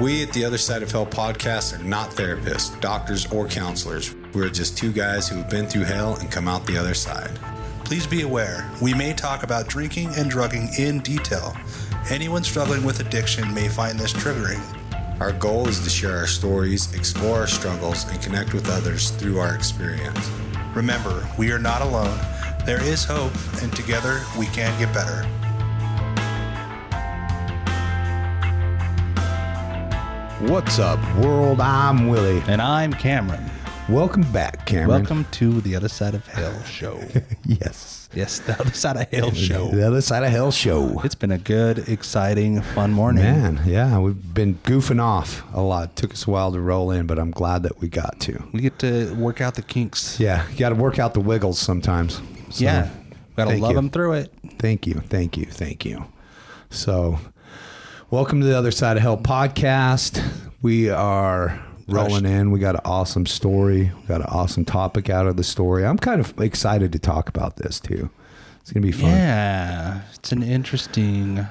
We at the Other Side of Hell podcast are not therapists, doctors, or counselors. We're just two guys who have been through hell and come out the other side. Please be aware, we may talk about drinking and drugging in detail. Anyone struggling with addiction may find this triggering. Our goal is to share our stories, explore our struggles, and connect with others through our experience. Remember, we are not alone. There is hope, and together we can get better. What's up, world? I'm Willie. And I'm Cameron. Welcome back, Cameron. Welcome to the Other Side of Hell show. Yes. yes, the Other Side of Hell show. The other side of hell show. It's been a good, exciting, fun morning. Man, yeah, we've been goofing off a lot. Took us a while to roll in, but I'm glad that we got to. We get to work out the kinks. Yeah, you got to work out the wiggles sometimes. So, yeah. Gotta thank love you. them through it. Thank you, thank you, thank you. So, welcome to the Other Side of Hell podcast. We are rolling in. We got an awesome story. We got an awesome topic out of the story. I'm kind of excited to talk about this too. It's gonna be fun. Yeah. It's an interesting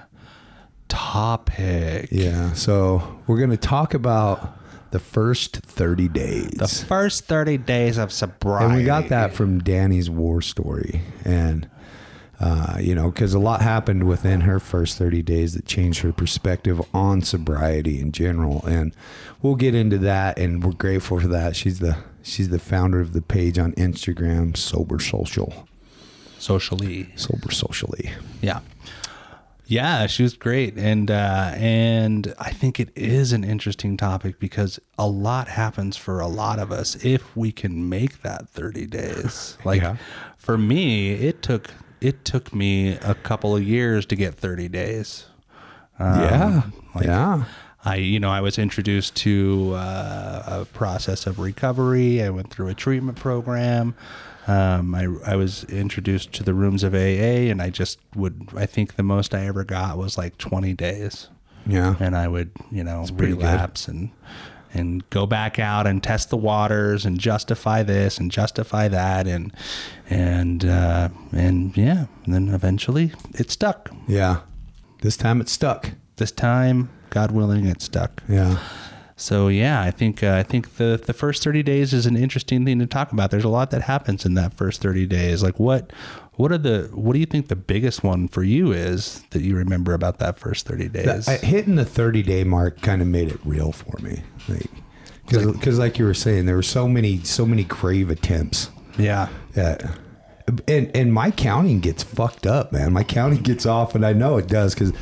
topic. Yeah. So we're going to talk about the first 30 days. The first 30 days of sobriety. and we got that from Dani's war story. And, uh, you know, because a lot happened within her first 30 days that changed her perspective on sobriety in general. And we'll get into that. And we're grateful for that. She's the. She's the founder of the page on Instagram, Sober Social. socially. Sober Socially. Yeah. Yeah, she was great. And uh and I think it is an interesting topic because a lot happens for a lot of us if we can make that 30 days. Like Yeah. for me, it took it took me a couple of years to get 30 days. Um, yeah. like- yeah. I, you know, I was introduced to uh, a process of recovery. I went through a treatment program. Um, I, I was introduced to the rooms of AA, and I just would. I think the most I ever got was like 20 days, Yeah. and I would, you know, pretty good. relapse and and go back out and test the waters and justify this and justify that and and uh, and yeah, and then eventually it stuck. Yeah. This time it stuck. This time, God willing, it stuck. Yeah. So yeah, I think uh, I think the the first thirty days is an interesting thing to talk about. There's a lot that happens in that first thirty days. Like what what are the what do you think the biggest one for you is that you remember about that first thirty days? That- I- hitting the 30 day mark kind of made it real for me. Like, because like you were saying, there were so many, so many crave attempts. yeah, that and and my counting gets fucked up, man. My counting gets off, and I know it does because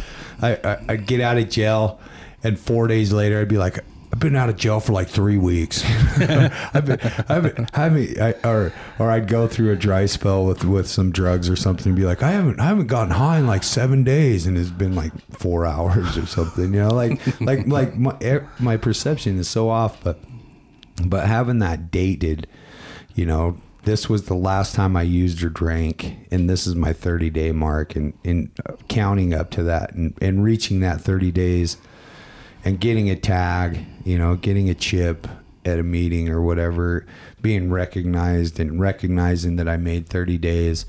I, I I'd get out of jail, and four days later I'd be like. I've been out of jail for like three weeks. I've been, I've been, I haven't, I, or, or I'd go through a dry spell with, with some drugs or something and be like, I haven't, I haven't gotten high in like seven days and it's been like four hours or something, you know, like, like, like my, my perception is so off, but, but having that dated, you know, this was the last time I used or drank, and this is my 30 day mark, and, and counting up to that and, and reaching that 30 days and getting a tag, you know, getting a chip at a meeting or whatever, being recognized and recognizing that I made 30 days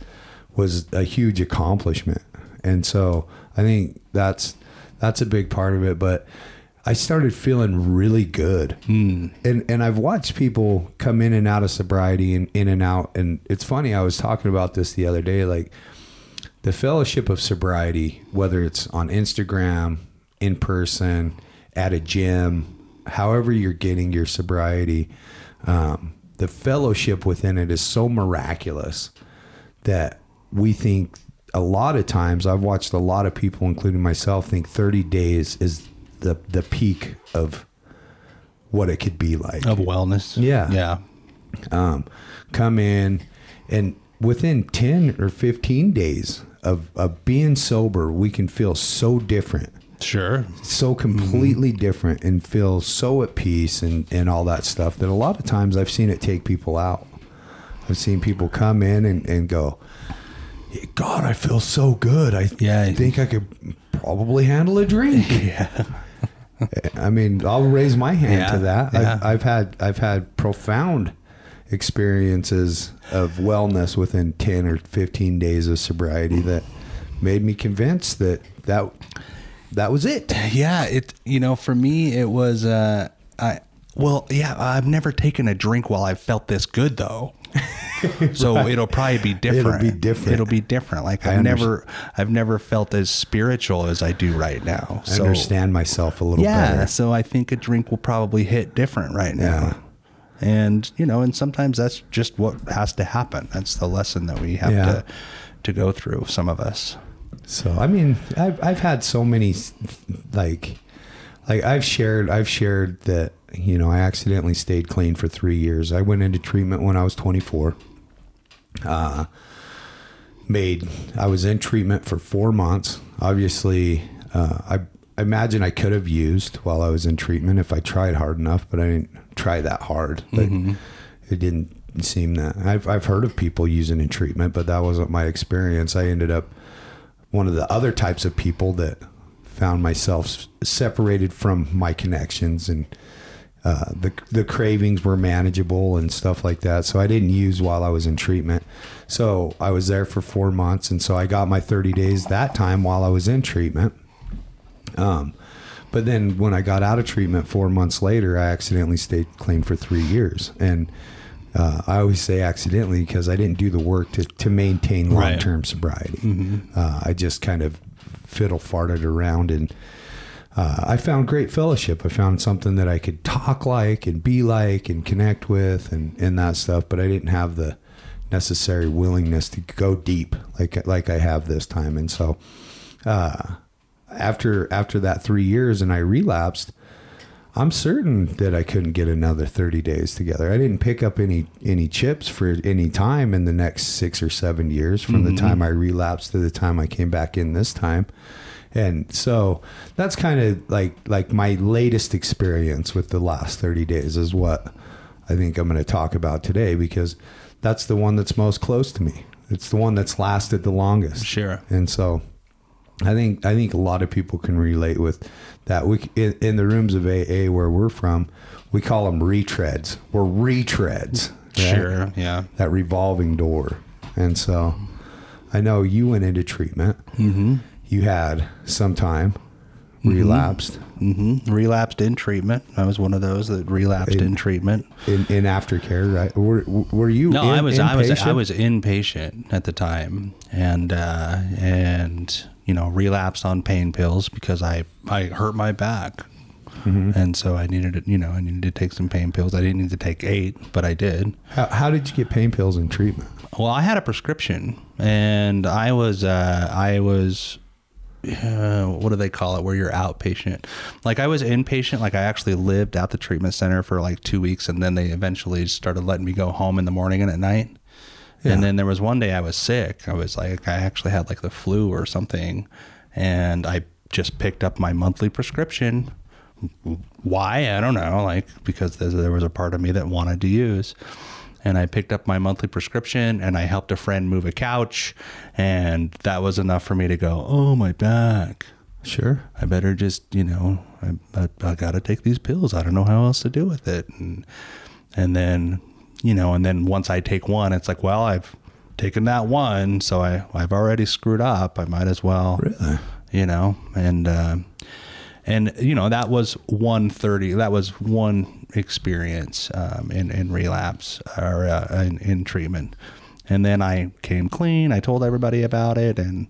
was a huge accomplishment. And so I think that's that's a big part of it, but I started feeling really good. Hmm. And and I've watched people come in and out of sobriety and in and out and it's funny I was talking about this the other day like the fellowship of sobriety, whether it's on Instagram, in person, at a gym, however you're getting your sobriety, um, the fellowship within it is so miraculous that we think a lot of times I've watched a lot of people, including myself, think 30 days is the the peak of what it could be like of wellness. Yeah. yeah, um, come in and within 10 or 15 days of, of being sober we can feel so different sure. so mm-hmm. completely different and feel so at peace and, and all that stuff that a lot of times i've seen it take people out i've seen people come in and, and go god i feel so good i Yeah. think i could probably handle a drink Yeah, I mean, I'll raise my hand Yeah, to that. yeah. I've, I've had I've had profound experiences of wellness within ten or fifteen days of sobriety that made me convinced that that that was it. Yeah, it you know, for me it was uh I well, yeah, I've never taken a drink while I've felt this good though. so it'll probably be different. It'll be different. It'll be different. Like I I've never I've never felt as spiritual as I do right now. I So understand myself a little bit. yeah, better. so I think a drink will probably hit different right now. Yeah. And you know, and sometimes that's just what has to happen. That's the lesson that we have Yeah. to to go through some of us. So I mean, I've I've had so many like like I've shared I've shared that you know I accidentally stayed clean for three years. I went into treatment when I was 24. Uh, made I was in treatment for four months. Obviously, uh, I I imagine I could have used while I was in treatment if I tried hard enough, but I didn't try that hard. But it didn't seem that I've I've heard of people using in treatment, but that wasn't my experience. I ended up one of the other types of people that found myself separated from my connections and uh, the the cravings were manageable and stuff like that. So I didn't use while I was in treatment. So I was there for four months, and so I got my 30 days that time while I was in treatment. Um, but then when I got out of treatment four months later, I accidentally stayed clean for three years, and uh, I always say accidentally because I didn't do the work to to maintain long Right. term sobriety. Uh, I just kind of fiddle farted around and uh, I found great fellowship. I found something that I could talk like and be like and connect with and, and that stuff, but I didn't have the necessary willingness to go deep like like I have this time. And so uh, after after that three years and I relapsed, I'm certain that I couldn't get another 30 days together. I didn't pick up any any chips for any time in the next six or seven years from the mm-hmm. time I relapsed to the time I came back in this time. And so that's kind of like like my latest experience with the last 30 days is what I think I'm going to talk about today because that's the one that's most close to me. It's the one that's lasted the longest. Sure. And so I think I think a lot of people can relate with that. We in, in the rooms of AA where we're from, we call them retreads. We're retreads. right? Sure. Yeah. That revolving door. And so I know you went into treatment. Mm-hmm. You had some time, relapsed hmm Relapsed in treatment. I was one of those that relapsed in treatment. in, in aftercare, right? Were, were you? No, in, I was I was I inpatient? was inpatient at the time, and uh, and you know relapsed on pain pills because I I hurt my back, Mm-hmm. and so I needed to, you know I needed to take some pain pills. I didn't need to take eight, but I did. How, how did you get pain pills in treatment? Well, I had a prescription, and I was uh, I was uh, what do they call it? Where you're outpatient. Like I was inpatient. Like I actually lived at the treatment center for like two weeks, and then they eventually started letting me go home in the morning and at night. And then there was one day I was sick. I was like I actually had like the flu or something, and I just picked up my monthly prescription. Why I don't know. Like because there was a part of me that wanted to use and I picked up my monthly prescription and I helped a friend move a couch and that was enough for me to go, "Oh, my back. Sure. I better just, you know, I, I, I got to take these pills. I don't know how else to do with it." And and then, you know, and then once I take one, it's like, "Well, I've taken that one, so I I've already screwed up. I might as well." Really? You know, and uh, and you know that was one thirty. That was one experience um, in in relapse or uh, in, in treatment, and then I came clean. I told everybody about it, and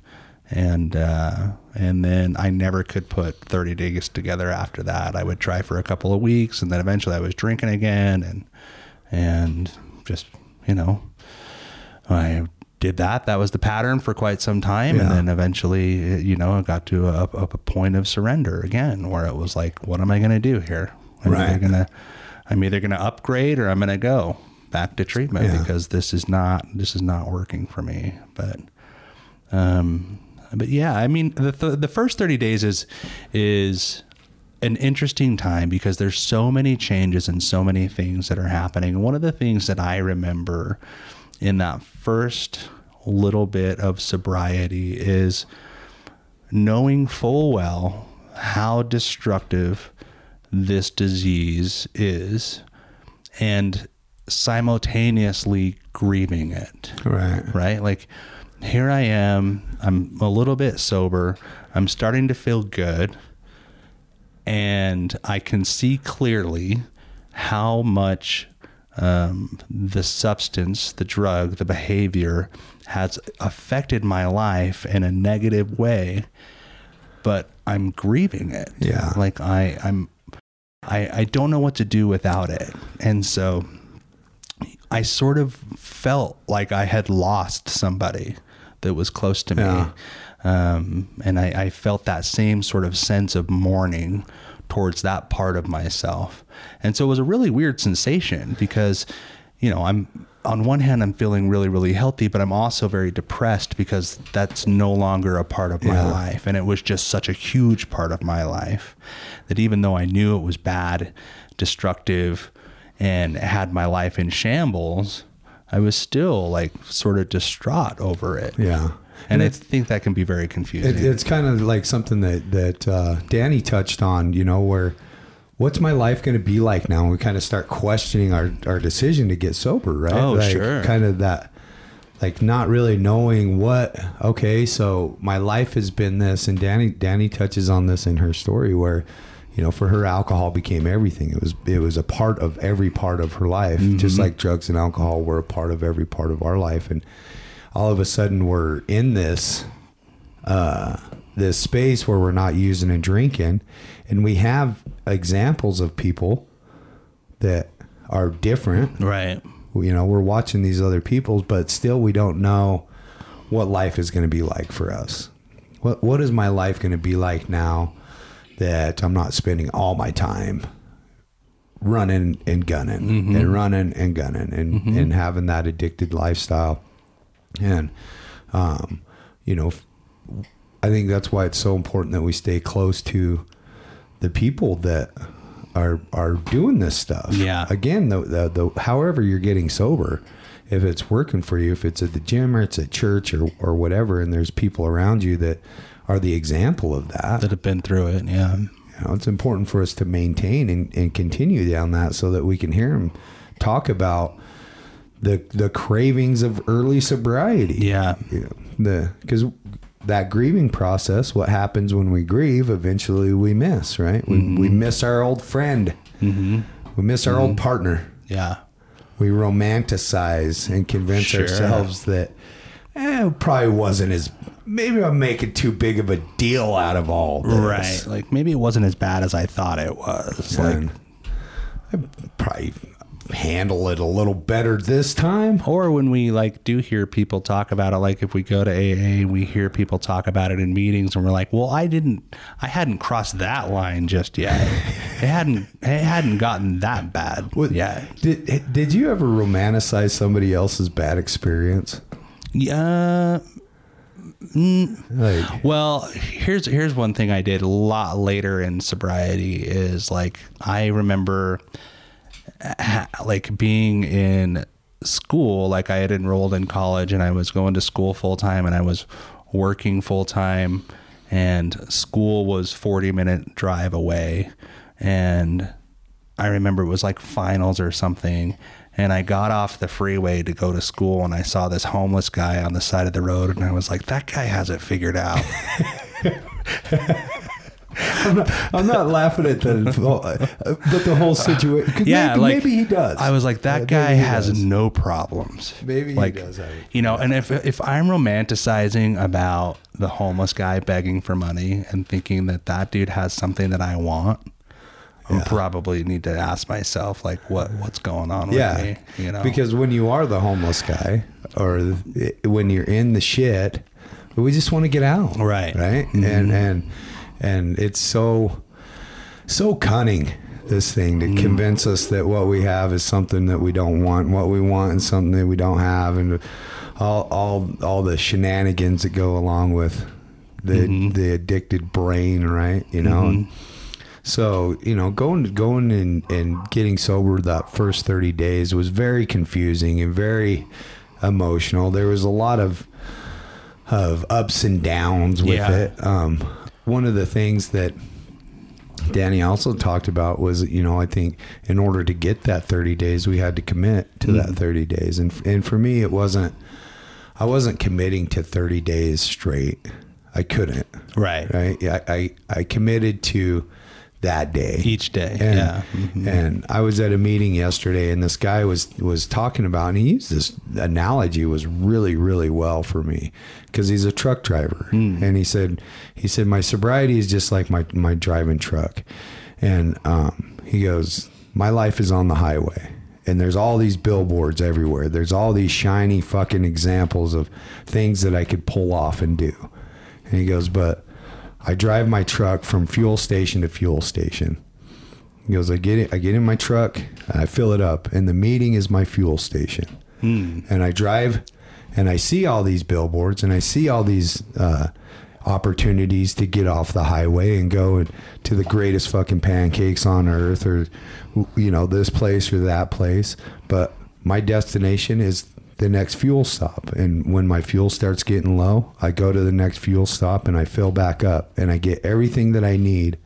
and uh, and then I never could put thirty days together after that. I would try for a couple of weeks, and then eventually I was drinking again, and and just you know I did that. That was the pattern for quite some time, and then eventually, you know, I got to a, a point of surrender again, where it was like, what am I going to do here? I'm either gonna, I'm either going to upgrade or I'm going to go back to treatment Yeah. because this is not this is not working for me. But, um, but yeah, I mean, the the, the first thirty days is is an interesting time because there's so many changes and so many things that are happening. One of the things that I remember in that first little bit of sobriety is knowing full well how destructive this disease is and simultaneously grieving it Right. right? Like here I am. I'm a little bit sober. I'm starting to feel good. And I can see clearly how much um, the substance, the drug, the behavior has affected my life in a negative way. But I'm grieving it. Yeah. Like I, I'm, I, I don't know what to do without it. And so I sort of felt like I had lost somebody that was close to me. Yeah. Um, and I, I felt that same sort of sense of mourning towards that part of myself. And so it was a really weird sensation because, you know, I'm on one hand, I'm feeling really, really healthy, but I'm also very depressed because that's no longer a part of my Yeah. life. And it was just such a huge part of my life that even though I knew it was bad, destructive, and had my life in shambles, I was still like sort of distraught over it. Yeah. And, I think that can be very confusing. it, it's kind of like something that, that uh, Dani touched on, you know, where what's my life going to be like now? And we kind of start questioning our, our decision to get sober, right? Oh, like, sure. Kind of that, like not really knowing what, okay, so my life has been this. And Dani, Dani touches on this in her story where, you know, for her, alcohol became everything. It was, it was a part of every part of her life, just like drugs and alcohol were a part of every part of our life. And all of a sudden we're in this, uh, this space where we're not using and drinking, and we have examples of people that are different. right. You know, we're watching these other people's, but still we don't know what life is going to be like for us. What what is my life going to be like now that I'm not spending all my time running and gunning and running and gunning and, and having that addicted lifestyle. And um, you know, I think that's why it's so important that we stay close to the people that are are doing this stuff. Yeah. Again, the, the the however you're getting sober, if it's working for you, if it's at the gym or it's at church or or whatever, and there's people around you that are the example of that. That have been through it. Yeah. You know, it's important for us to maintain and, and continue down that so that we can hear them talk about the the cravings of early sobriety Yeah. you know, the because that grieving process what happens when we grieve eventually we miss right we, Mm-hmm. we miss our old friend we miss our old partner Yeah. we romanticize and convince Sure. ourselves that eh, it probably wasn't as maybe i'm making too big of a deal out of all this Right. Like maybe it wasn't as bad as I thought it was. Like i probably handle it a little better this time. Or when we like do hear people talk about it like if we go to AA we hear people talk about it in meetings and we're like well I didn't I hadn't crossed that line just yet. It hadn't it hadn't gotten that bad What- yet. did, did you ever romanticize somebody else's bad experience? Yeah mm, like Well, here's here's one thing I did a lot later in sobriety is like I remember like being in school like I had enrolled in college and I was going to school full time and I was working full time and school was 40 minute drive away and I remember it was like finals or something. And I got off the freeway to go to school and I saw this homeless guy on the side of the road and I was like, that guy has it figured out. I'm not laughing at the, but the whole situation. yeah, maybe, like maybe he does. I was like, Uh, that maybe guy has does. no problems. Maybe he does You know, and if if I'm romanticizing about the homeless guy begging for money and thinking that that dude has something that I want, I probably need to ask myself like, what what's going on with Yeah, me? You know, because when you are the homeless guy, or the- when you're in the shit, we just want to get out, Right. Right, Mm-hmm. and and and it's so so cunning this thing to Mm-hmm. convince us that what we have is something that we don't want, what we want is something that we don't have, and all all all the shenanigans that go along with the Mm-hmm. the addicted brain, right? You know. So you know, going going and, and getting sober that first thirty days was very confusing and very emotional. There was a lot of of ups and downs with Yeah. it. Um, one of the things that Dani also talked about was, you know, I think in order to get that 30 days, we had to commit to that mm-hmm. 30 days. And, and for me, it wasn't, I wasn't committing to 30 days straight. I couldn't. Right. Right. Yeah. I, I committed to that day. Each day. And, yeah. Mhm. and I was at a meeting yesterday, and this guy was was talking about, and he used this analogy was really really well for me because he's a truck driver, Hmm. and he said he said my sobriety is just like my my driving truck, and um, he goes, my life is on the highway. And there's all these billboards everywhere. There's all these shiny fucking examples of things that I could pull off and do. And he goes, but I drive my truck from fuel station to fuel station. He goes, I get it. I get in my truck, I fill it up, and the meeting is my fuel station. And I drive, and I see all these billboards, and I see all these uh, opportunities to get off the highway and go to the greatest fucking pancakes on earth, or you know this place or that place. But my destination is the next fuel stop. And when my fuel starts getting low, I go to the next fuel stop and I fill back up and I get everything that I need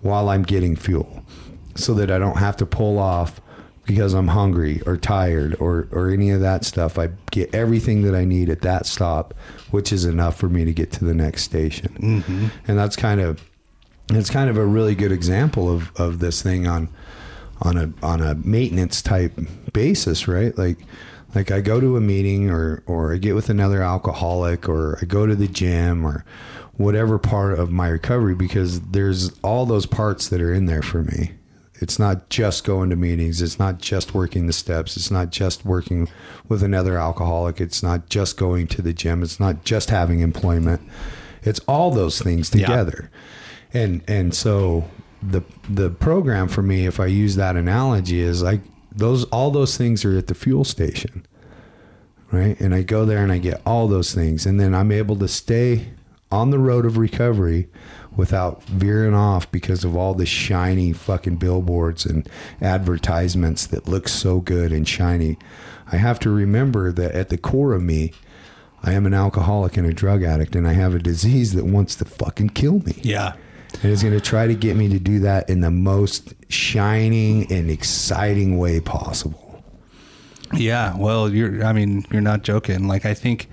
while I'm getting fuel so that I don't have to pull off because I'm hungry or tired or, or any of that stuff. I get everything that I need at that stop, which is enough for me to get to the next station. Mm-hmm. And that's kind of it's kind of a really good example of, of this thing on on a on a maintenance type basis, right? Like like I go to a meeting or or I get with another alcoholic or I go to the gym or whatever part of my recovery because there's all those parts that are in there for me. It's not just going to meetings, it's not just working the steps, it's not just working with another alcoholic, it's not just going to the gym, it's not just having employment. It's all those things together. And and so the the program for me, if I use that analogy, is like those all those things are at the fuel station, right? And I go there and I get all those things, and then I'm able to stay on the road of recovery without veering off because of all the shiny fucking billboards and advertisements that look so good and shiny. I have to remember that at the core of me, I am an alcoholic and a drug addict, and I have a disease that wants to fucking kill me. Yeah. And it's going to try to get me to do that in the most shining and exciting way possible. Yeah, well, you're. I mean, you're not joking. Like, I think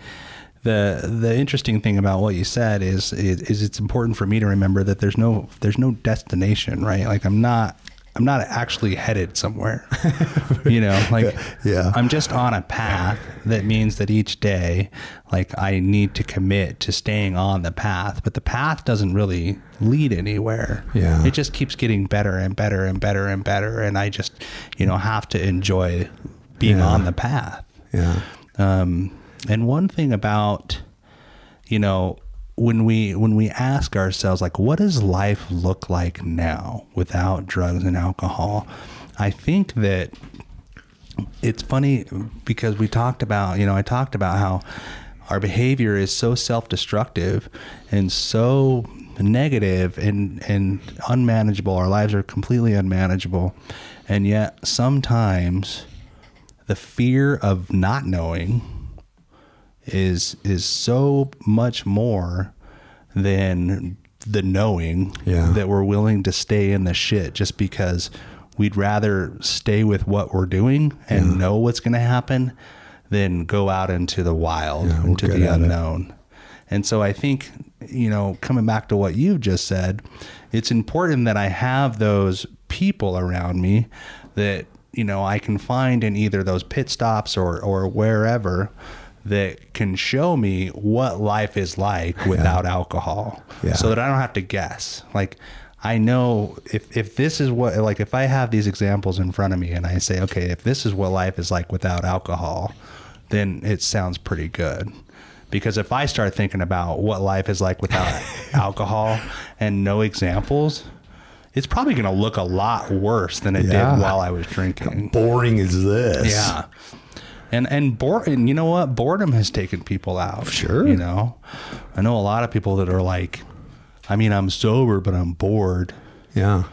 the the interesting thing about what you said is, is is it's important for me to remember that there's no there's no destination, right? Like, I'm not I'm not actually headed somewhere. you know, like Yeah. I'm just on a path that means that each day, like, I need to commit to staying on the path, but the path doesn't really lead anywhere. Yeah. it just keeps getting better and better and better and better, and I just, you know, have to enjoy being Yeah. on the path. Yeah. Um, and one thing about, you know, when we when we ask ourselves like, what does life look like now without drugs and alcohol? I think that it's funny because we talked about, you know, I talked about how our behavior is so self-destructive and so negative and and unmanageable. Our lives are completely unmanageable. And yet sometimes the fear of not knowing is is so much more than the knowing Yeah. that we're willing to stay in the shit just because we'd rather stay with what we're doing and know what's going to happen than go out into the wild Yeah, into the unknown. And so i think you know coming back to what you've just said it's important that i have those people around me that you know I can find in either those pit stops or or wherever that can show me what life is like without alcohol Yeah. so that I don't have to guess like I know if if this is what like if I have these examples in front of me and I say okay if this is what life is like without alcohol then it sounds pretty good because if I start thinking about what life is like without alcohol and no examples it's probably going to look a lot worse than it Yeah. did while I was drinking. How Boring is this? Yeah. And and bore and you know what? Boredom has taken people out. Sure. You know? I know a lot of people that are like, I mean, I'm sober, but I'm bored. Yeah.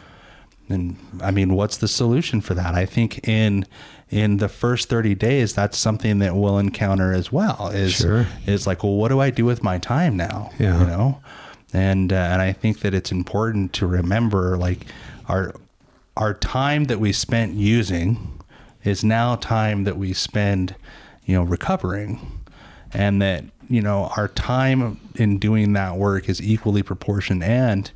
And I mean, what's the solution for that? I think in in the first 30 days, that's something that we'll encounter as well. Is Sure. is like, well, what do I do with my time now? Yeah. You know, and uh, and I think that it's important to remember like our our time that we spent using is now time that we spend, you know, recovering. and that you know our time in doing that work is equally proportioned and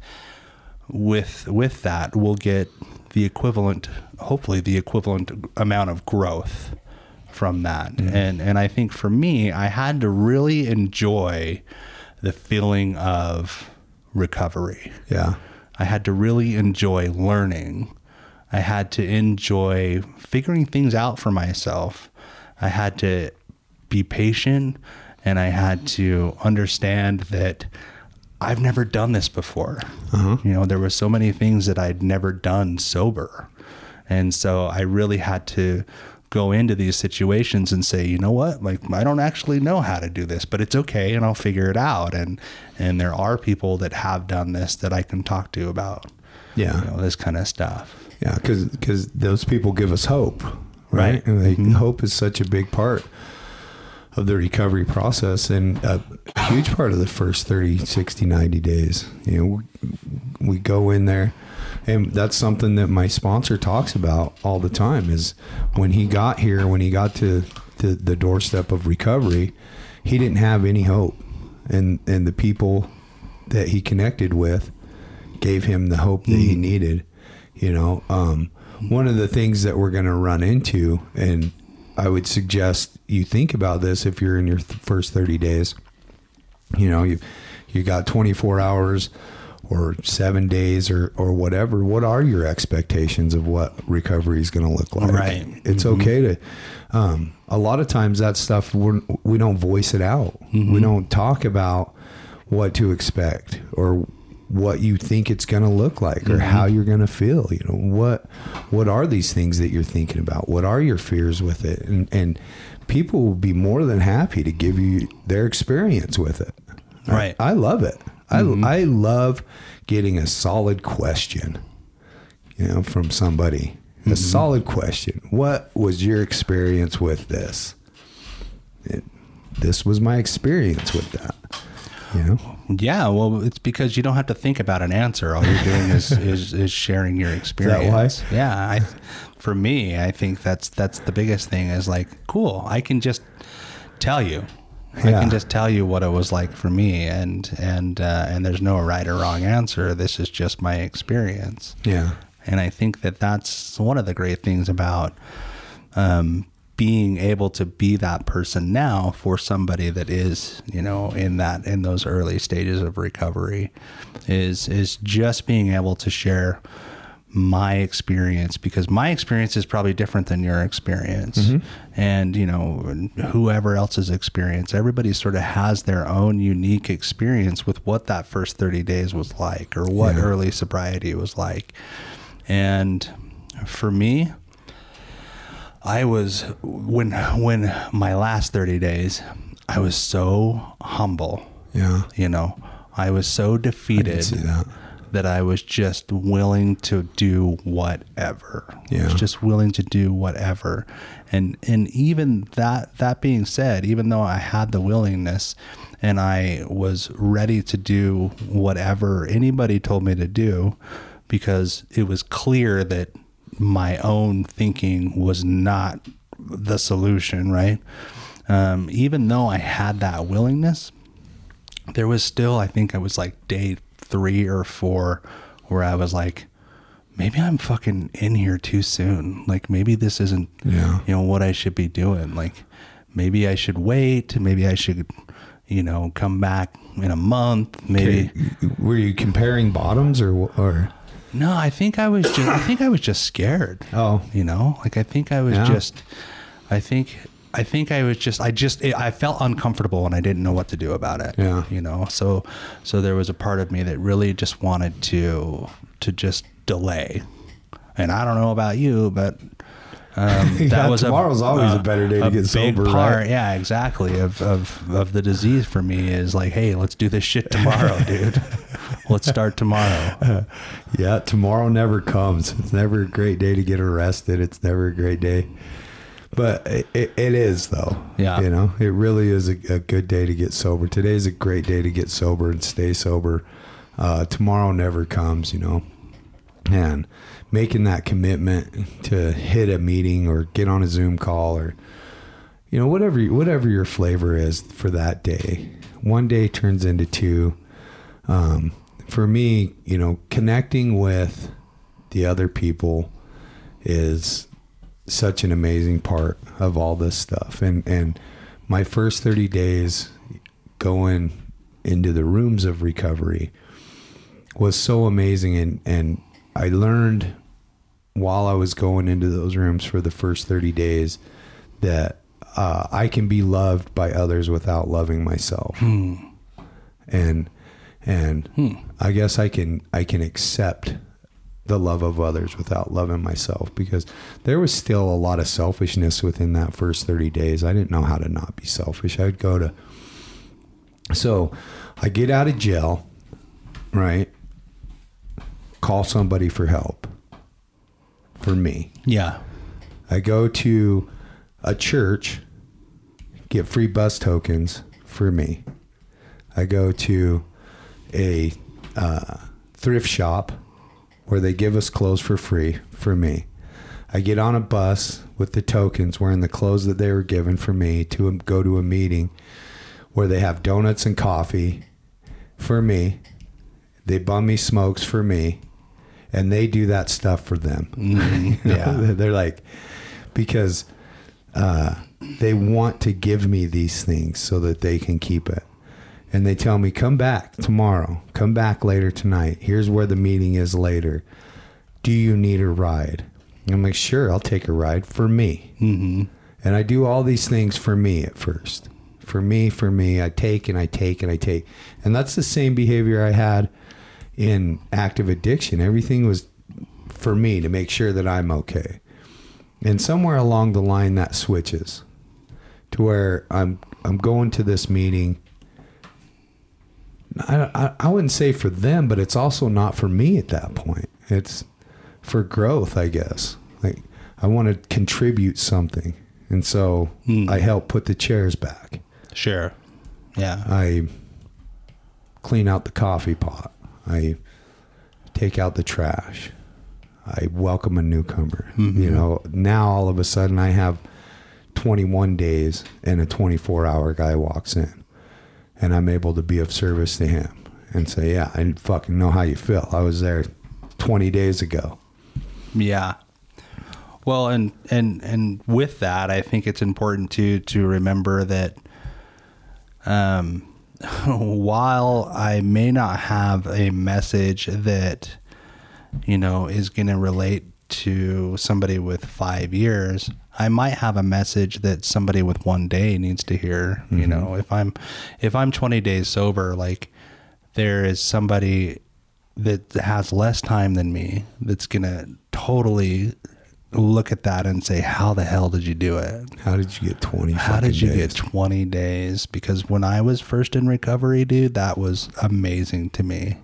with with that we'll get the equivalent hopefully the equivalent amount of growth from that mm-hmm. and and I think for me I had to really enjoy the feeling of recovery Yeah. I had to really enjoy learning. I had to enjoy figuring things out for myself. I had to be patient and I had to understand that I've never done this before. Uh-huh. You know, there were so many things that I'd never done sober. And so I really had to go into these situations and say, you know what, like I don't actually know how to do this, but it's okay and I'll figure it out. And and there are people that have done this that I can talk to about Yeah. you know, this kind of stuff. Yeah, because because those people give us hope, right? Right. And they, mm-hmm. hope is such a big part of the recovery process and a huge part of the first 30, 60, 90 days. You know, we, go in there and that's something that my sponsor talks about all the time is when he got here, when he got to the, the doorstep of recovery, he didn't have any hope. And, and the people that he connected with gave him the hope that he mm. needed. You know, um, one of the things that we're going to run into, and I would suggest you think about this if you're in your th- first 30 days. You know, you you got 24 hours or seven days or or whatever. What are your expectations of what recovery is going to look like? Right. It's okay to. Um, a lot of times that stuff we're, we don't voice it out. We don't talk about what to expect or what you think it's going to look like or how mm-hmm. you're going to feel you know what what are these things that you're thinking about? What are your fears with it? And and people will be more than happy to give you their experience with it. Right. i, love it. I mm-hmm. i love getting a solid question you know from somebody. A mm-hmm. solid question. What was your experience with this? It, this was my experience with that know Yeah, well, it's because you don't have to think about an answer. All you're doing is is, is sharing your experience. Yeah, I, for me, I think that's that's the biggest thing. Is like, cool. I can just tell you. I can just tell you what it was like for me, and and uh, and there's no right or wrong answer. This is just my experience. yeah And I think that that's one of the great things about um, being able to be that person now for somebody that is, you know, in that in those early stages of recovery, is is just being able to share my experience because my experience is probably different than your experience. Mm-hmm. And you know whoever else's experience everybody sort of has their own unique experience with what that first 30 days was like or what Yeah. early sobriety was like. And for me I was when when my last 30 days I was so humble yeah you know I was so defeated see that. that I was just willing to do whatever. I Yeah. was just willing to do whatever. And and even that that being said, even though I had the willingness and I was ready to do whatever anybody told me to do because it was clear that my own thinking was not the solution, right? Um, even though I had that willingness, there was still I think I was like day three or four where I was like, maybe I'm fucking in here too soon. Like maybe this isn't Yeah. you know what I should be doing. Like maybe I should wait. Maybe I should you know come back in a month. Maybe Okay, Were you comparing bottoms or or? No. I think I was just I think I was just scared. Oh. you know, like I think I was Yeah. just I think. I think I was just I just I felt uncomfortable and I didn't know what to do about it. Yeah. You know, so so there was a part of me that really just wanted to to just delay. And I don't know about you, but um, that Yeah, was tomorrow's always a better day to get sober, Part, right? Yeah, exactly. Of, of of the disease for me is like, hey, let's do this shit tomorrow, dude. Let's start tomorrow. Yeah, tomorrow never comes. It's never a great day to get arrested. It's never a great day. But it, it, it is though. Yeah. You know, it really is a, a good day to get sober. Today's a great day to get sober and stay sober. Uh, tomorrow never comes, you know. And making that commitment to hit a meeting or get on a Zoom call or you know, whatever whatever your flavor is for that day, one day turns into two. Um, for me, you know, connecting with the other people is such an amazing part of all this stuff. And and my first 30 days going into the rooms of recovery was so amazing and and I learned while I was going into those rooms for the first 30 days that uh, I can be loved by others without loving myself. And and I guess I can I can accept the love of others without loving myself because there was still a lot of selfishness within that first 30 days. I didn't know how to not be selfish. I'd go to so I get out of jail, right? Call somebody for help. For me. Yeah. I go to a church, get free bus tokens for me. I go to a uh, thrift shop where they give us clothes for free for me. I get on a bus with the tokens wearing the clothes that they were given for me to go to a meeting where they have donuts and coffee for me. They bum me smokes for me. And they do that stuff for them. Know, yeah. They're like, because uh, they want to give me these things so that they can keep it. And they tell me, come back tomorrow, come back later tonight. Here's where the meeting is later. Do you need a ride? And I'm like, sure, I'll take a ride for me. Mm-hmm. And I do all these things for me at first. For me, for me. I take and I take and I take. And that's the same behavior I had in active addiction. Everything was for me to make sure that I'm okay. And somewhere along the line that switches to where I'm I'm going to this meeting. I, I, I wouldn't say for them, but it's also not for me at that point. It's for growth, I guess. Like I want to contribute something, and so hmm. I help put the chairs back. Sure. Yeah. I clean out the coffee pot. I take out the trash. I welcome a newcomer. You know, now all of a sudden I have 21 days and a 24 hour guy walks in and I'm able to be of service to him and say, yeah, I fucking know how you feel. I was there 20 days ago. Yeah. Well, and and and with that, I think it's important to to remember that um while I may not have a message that you know is going to relate to somebody with 5 years, I might have a message that somebody with 1 day needs to hear, you mm-hmm. know. If I'm if I'm 20 days sober, like there is somebody that has less time than me that's gonna totally look at that and say, "How the hell did you do it? How did you get 20 How did you days? get 20 days?" Because when I was first in recovery, dude, that was amazing to me.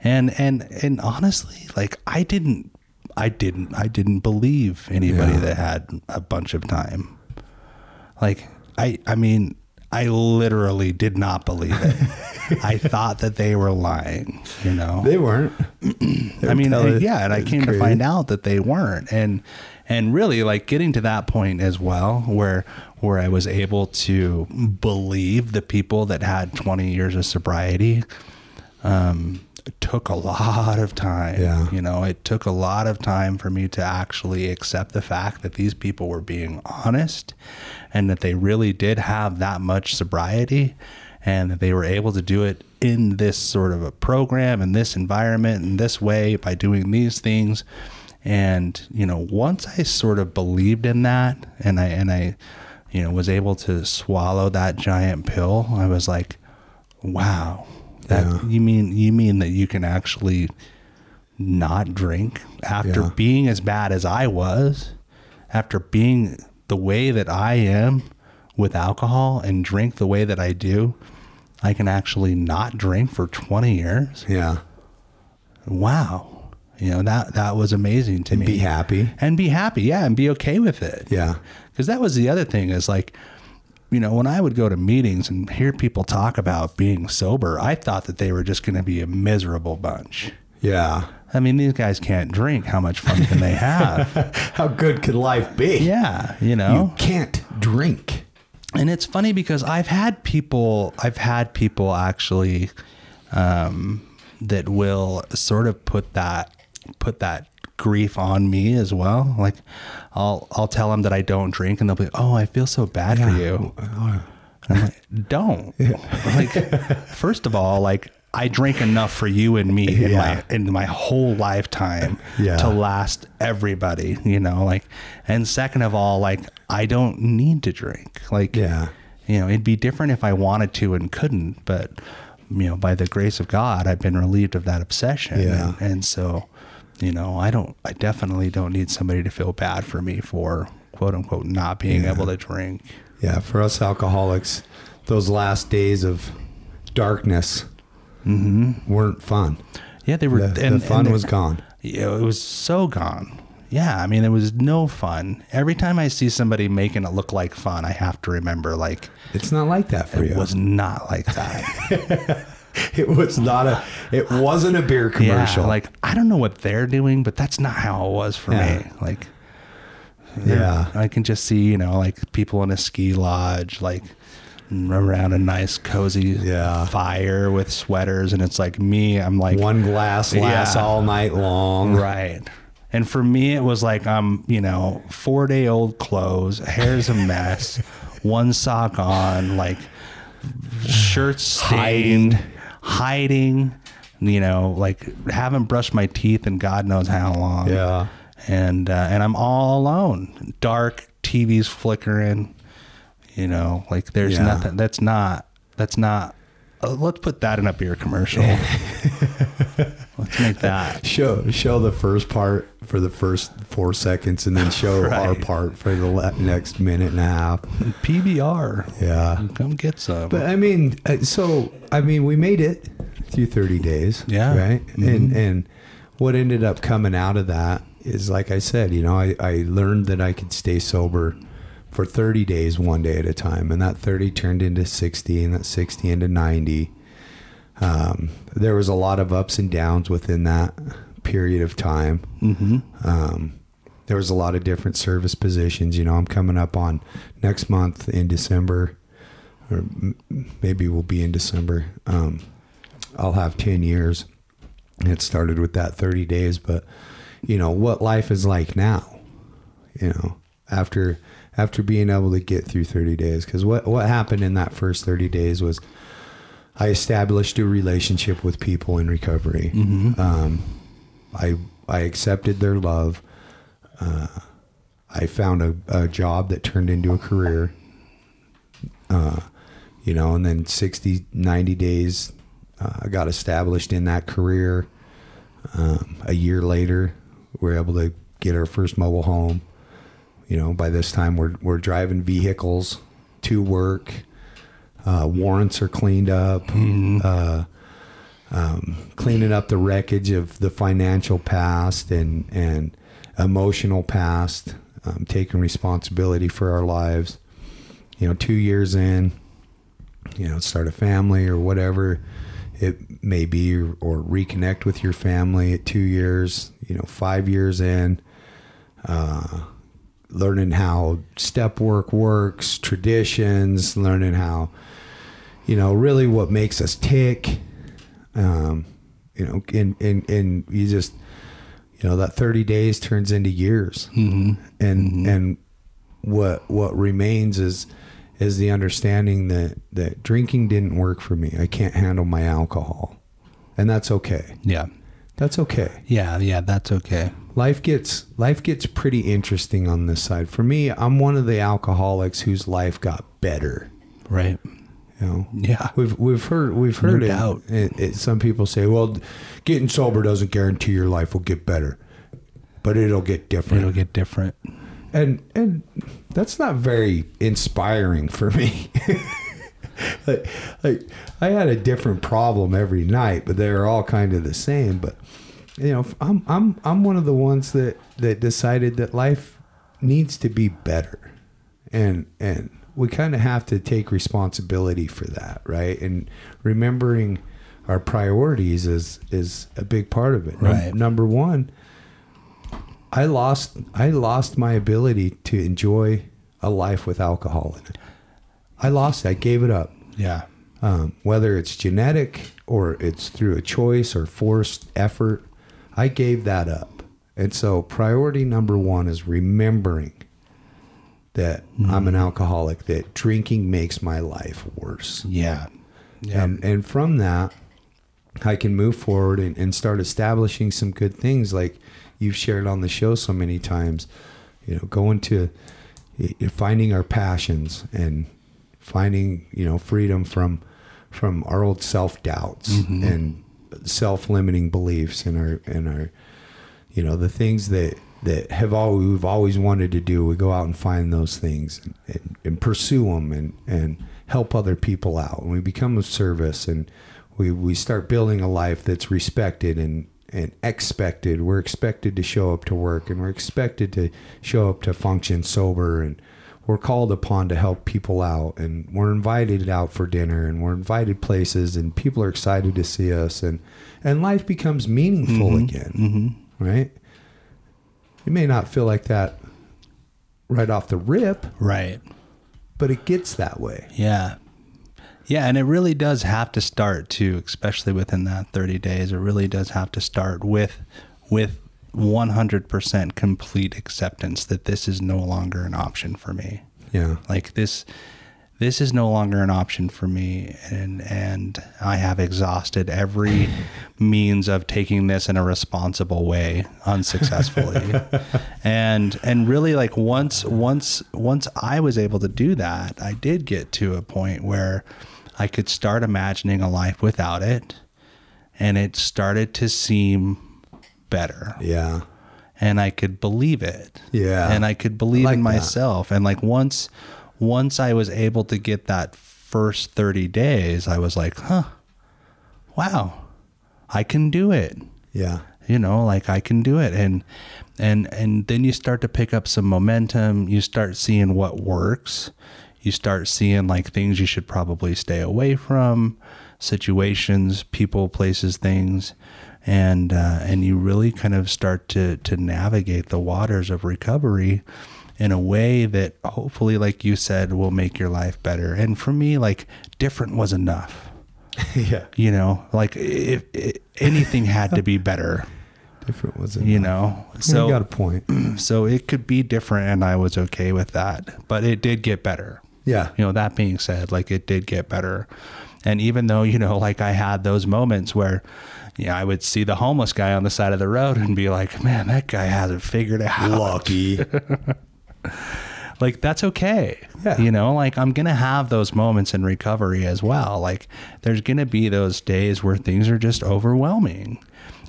And and and honestly, like I didn't, I didn't, I didn't believe anybody Yeah. that had a bunch of time. Like I, I mean, I literally did not believe it. I thought that they were lying. You know, They weren't. I mean, yeah, and I came to find out that they weren't, and and really like getting to that point as well, where where I was able to believe the people that had 20 years of sobriety. Um, it took a lot of time. Yeah. You know, it took a lot of time for me to actually accept the fact that these people were being honest and that they really did have that much sobriety and that they were able to do it in this sort of a program in this environment in this way by doing these things and you know once i sort of believed in that and i and i you know was able to swallow that giant pill i was like wow that Yeah. you mean you mean that you can actually not drink after Yeah. being as bad as I was, after being the way that I am with alcohol and drink the way that I do, I can actually not drink for 20 years. Yeah. Wow. You know, that that was amazing to me. Be happy. And be happy, yeah, and be okay with it. Yeah. Because that was the other thing is like, you know, when I would go to meetings and hear people talk about being sober, I thought that they were just going to be a miserable bunch. Yeah. I mean, these guys can't drink. How much fun can they have? How good could life be? yeah, you know. You can't drink. and it's funny because I've had people, I've had people actually um, that will sort of put that put that grief on me as well. Like I'll I'll tell them that I don't drink, and they'll be, "Oh, I feel so bad for you." And I'm like, don't. Like, first of all, like I drink enough for you and me in Yeah. my in my whole lifetime Yeah. to last everybody, you know, like and second of all, like I don't need to drink. Like Yeah. you know, it'd be different if I wanted to and couldn't, but you know, by the grace of God, I've been relieved of that obsession. Yeah. And, and so, you know, I don't I definitely don't need somebody to feel bad for me for quote unquote not being able to drink. Yeah, for us alcoholics, those last days of darkness weren't fun. Yeah, they were The, Mm-hmm. and, the fun and was gone. Yeah, it was so gone. Yeah, I mean, it was no fun. Every time I see somebody making it look like fun, I have to remember like It's not like that for it you. was not like that. it was not a. It wasn't a beer commercial. Yeah, like I don't know what they're doing, but that's not how it was for Yeah. me. Like, Yeah. I can just see you know like people in a ski lodge, like around a nice cozy Yeah. fire with sweaters, and it's like me. I'm like one glass lasts Yeah. all night long. Right. And for me, it was like I'm, you know, four day old clothes, hair's a mess, one sock on, like shirts stained, hiding, you know, like haven't brushed my teeth in God knows how long. Yeah. And uh, and I'm all alone. Dark, TV's flickering. You know, like there's Yeah. nothing. That's not. That's not. Uh, let's put that in a beer commercial. let's make that. Show show the first part for the first four seconds, and then show our part for the le- next minute and a half. PBR. Yeah. Come get some. But I mean, uh, so I mean, we made it through 30 days. Yeah. Right. Mm-hmm. And and what ended up coming out of that is, like I said, you know, I, I learned that I could stay sober for 30 days, one day at a time, and that 30 turned into 60, and that 60 into 90. Um, there was a lot of ups and downs within that period of time. mm-hmm. Um, there was a lot of different service positions. You know, I'm coming up on next month in December, or m- maybe we'll be in December. Um, I'll have 10 years. It started with that 30 days, but you know what life is like now. You know, after after being able to get through 30 days, because what what happened in that first 30 days was I established a relationship with people in recovery. Um, I I accepted their love. Uh, I found a, a job that turned into a career. Uh, you know, and then 60, 90 days, uh, I got established in that career. Um, a year later, we are able to get our first mobile home. You know, by this time, we're, we're driving vehicles to work. Uh, warrants are cleaned up. Uh, um, cleaning up the wreckage of the financial past and and emotional past, um, taking responsibility for our lives. You know, two years in, you know, start a family or whatever it may be, or, or reconnect with your family at two years. You know, five years in, uh, learning how step work works, traditions, learning how, you know, really what makes us tick um, you know, and, and, and you just, you know, that 30 days turns into years and, and what, what remains is, is the understanding that, that drinking didn't work for me. I can't handle my alcohol and that's okay. Yeah. That's okay. Yeah. Yeah. That's okay. Life gets, life gets pretty interesting on this side. For me, I'm one of the alcoholics whose life got better. Right. You know, Yeah. we've we've heard we've heard No it, doubt. it, it- Some people say, "Well, getting sober doesn't guarantee your life will get better, but it'll get different." It'll get different. and and that's not very inspiring for me. like, like I had a different problem every night, but they were all kind of the same. But you know, I'm I'm I'm one of the ones that that decided that life needs to be better, and and we kind of have to take responsibility for that, right? And remembering our priorities is is a big part of it. Num- Right. number one, I lost I lost my ability to enjoy a life with alcohol in it. I lost it. I gave it up. Yeah. Um, whether it's genetic or it's through a choice or forced effort, I gave that up. And so, priority number one is remembering that hmm. I'm an alcoholic, that drinking makes my life worse. Yeah. Yeah. And, and from that, I can move forward and, and start establishing some good things like you've shared on the show so many times. You know, going to finding our passions and finding you know freedom from from our old self doubts mm-hmm. and self limiting beliefs and our and our you know the things that that have all we've always wanted to do. We go out and find those things and, and, and pursue them and and help other people out. And we become of service and we we start building a life that's respected and and expected. We're expected to show up to work and we're expected to show up to function sober and we're called upon to help people out and we're invited out for dinner and we're invited places and people are excited to see us and and life becomes meaningful mm-hmm. again mm-hmm. right you may not feel like that right off the rip Right. but it gets that way Yeah. Yeah, and it really does have to start too, especially within that 30 days. It really does have to start with with 100% complete acceptance that this is no longer an option for me. yeah Like this this is no longer an option for me and and I have exhausted every means of taking this in a responsible way unsuccessfully. and and really like once once once I was able to do that, I did get to a point where I could start imagining a life without it and it started to seem better yeah and I could believe it. Yeah. And I could believe like in that. myself. And like once once I was able to get that first 30 days, I was like, "Huh. Wow. I can do it." yeah You know, like I can do it. And and and then you start to pick up some momentum, you start seeing what works. You start seeing like things you should probably stay away from, situations, people, places, things and uh, and you really kind of start to to navigate the waters of recovery in a way that hopefully like you said will make your life better. And for me like different was enough. Yeah. You know like if, if anything had to be better. Different was it you know so you got a point. so it could be different and i was okay with that but it did get better. Yeah. You know that being said like it did get better. And even though you know like i had those moments where yeah i would see the homeless guy on the side of the road and be like man that guy hasn't figured it out. Lucky. Like that's okay. Yeah. you know like i'm gonna have those moments in recovery as well. Like there's gonna be those days where things are just overwhelming.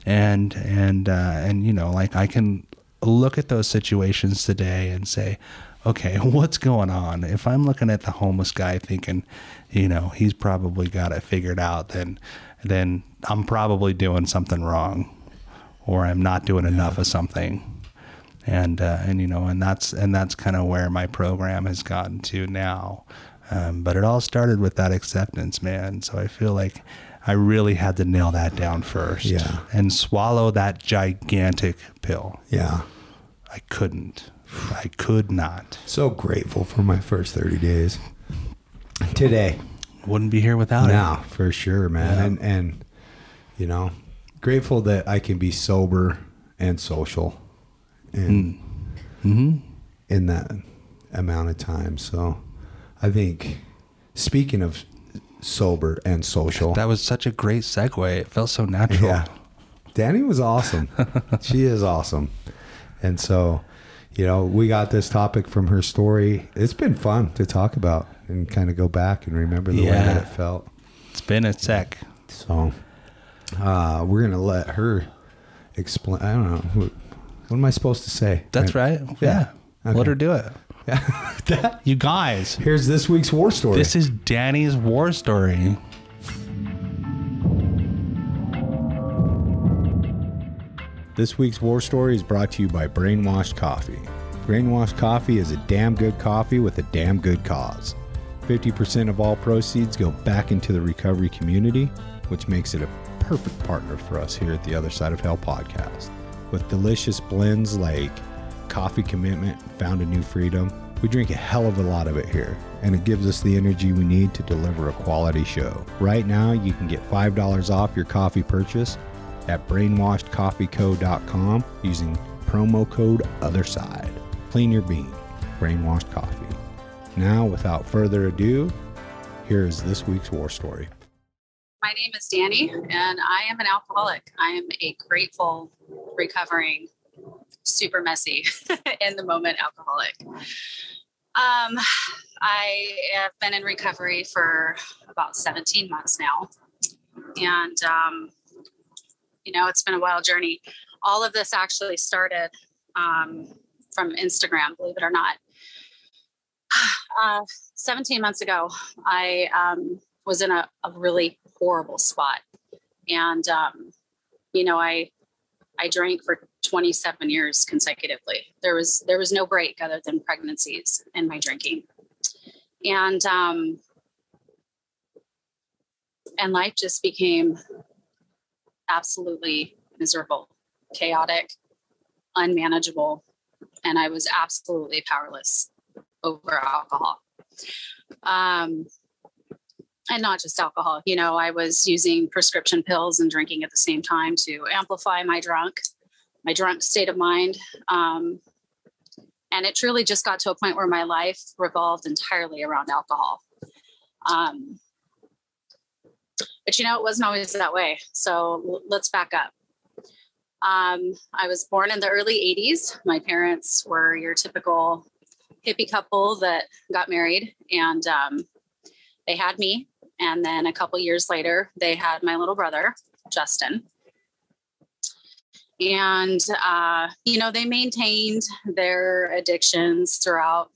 And and uh, and you know like i can look at those situations today and say okay what's going on? If i'm looking at the homeless guy thinking you know he's probably got it figured out then then i'm probably doing something wrong or i'm not doing enough of something. And uh, and you know and that's and that's kind of where my program has gotten to now. Um, but it all started with that acceptance man. So i feel like i really had to nail that down first Yeah. and swallow that gigantic pill. Yeah. I couldn't. I could not. So grateful for my first 30 days. Today wouldn't be here without now for sure man Yeah. and and you know grateful that i can be sober and social and Mm-hmm. in that amount of time so i think speaking of sober and social that was such a great segue it felt so natural Yeah. Dani was awesome. she is awesome. And so, you know, we got this topic from her story. It's been fun to talk about and kind of go back and remember the way that it felt. it's been a sec So, uh, we're going to let her explain. I don't know. What, what am I supposed to say? that's right yeah, Okay. let her do it That- you guys Here's this week's war story. This is Dani's war story. This week's war story is brought to you by Brainwashed Coffee. Brainwashed Coffee is a damn good coffee with a damn good cause. 50% of all proceeds go back into the recovery community, which makes it a perfect partner for us here at the Other Side of Hell podcast. With delicious blends like Coffee Commitment, Found a New Freedom, We drink a hell of a lot of it here, and it gives us the energy we need to deliver a quality show. Right now, you can get $5 off your coffee purchase at brainwashedcoffeeco.com using promo code OTHERSIDE. Clean your bean, brainwashed coffee. Now, without further ado, here is this week's war story. My name is Dani, and I am an alcoholic. I am a grateful, recovering, super messy, in the moment alcoholic. Um, I have been in recovery for about 17 months now. And, um, you know, it's been a wild journey. All of this actually started um, from Instagram, believe it or not. Uh, 17 months ago, I um, was in a, a, really horrible spot. And, um, you know, I, I drank for 27 years consecutively. There was, there was no break other than pregnancies in my drinking. And, um, and life just became absolutely miserable, chaotic, unmanageable, and I was absolutely powerless over alcohol. Um, and not just alcohol, you know, I was using prescription pills and drinking at the same time to amplify my drunk, my drunk state of mind. Um, and it truly just got to a point where my life revolved entirely around alcohol. Um, but you know, it wasn't always that way. So let's back up. Um, I was born in the early 80s. My parents were your typical hippie couple that got married, and um, they had me. And then a couple years later, they had my little brother, Justin. And, uh, you know, they maintained their addictions throughout,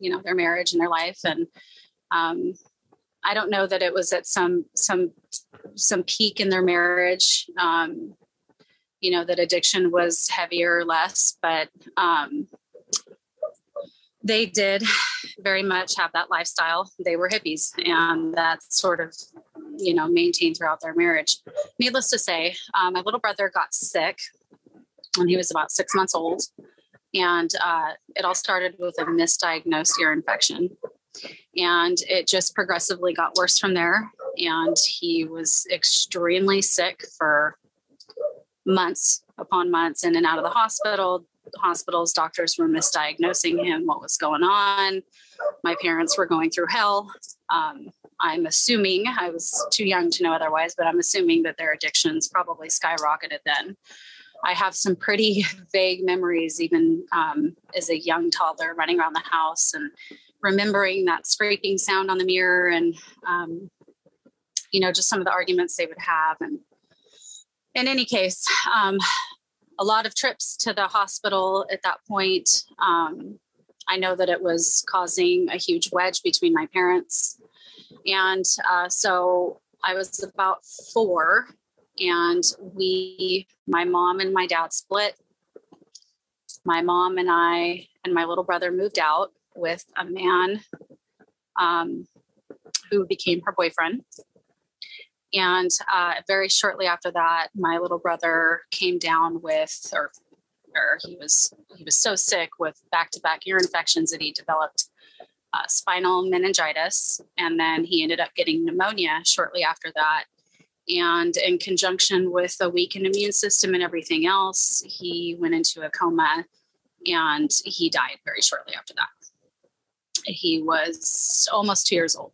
you know, their marriage and their life. And um, I don't know that it was at some some some peak in their marriage. Um, you know that addiction was heavier or less, but um, they did very much have that lifestyle. They were hippies, and that sort of you know maintained throughout their marriage. Needless to say, um, my little brother got sick when he was about six months old, and uh, it all started with a misdiagnosed ear infection and it just progressively got worse from there. And he was extremely sick for months upon months in and out of the hospital. Hospitals, doctors were misdiagnosing him, what was going on. My parents were going through hell. Um, I'm assuming, I was too young to know otherwise, but I'm assuming that their addictions probably skyrocketed then. I have some pretty vague memories, even um, as a young toddler running around the house and remembering that scraping sound on the mirror and um, you know just some of the arguments they would have and in any case um, a lot of trips to the hospital at that point. Um, i know that it was causing a huge wedge between my parents. And uh, so i was about four and we my mom and my dad split. My mom and i and my little brother moved out with a man um, who became her boyfriend. And uh, very shortly after that, my little brother came down with, or, or he was he was so sick with back-to-back ear infections that he developed uh, spinal meningitis, and then he ended up getting pneumonia shortly after that. And in conjunction with a weakened immune system and everything else, he went into a coma and he died very shortly after that he was almost two years old.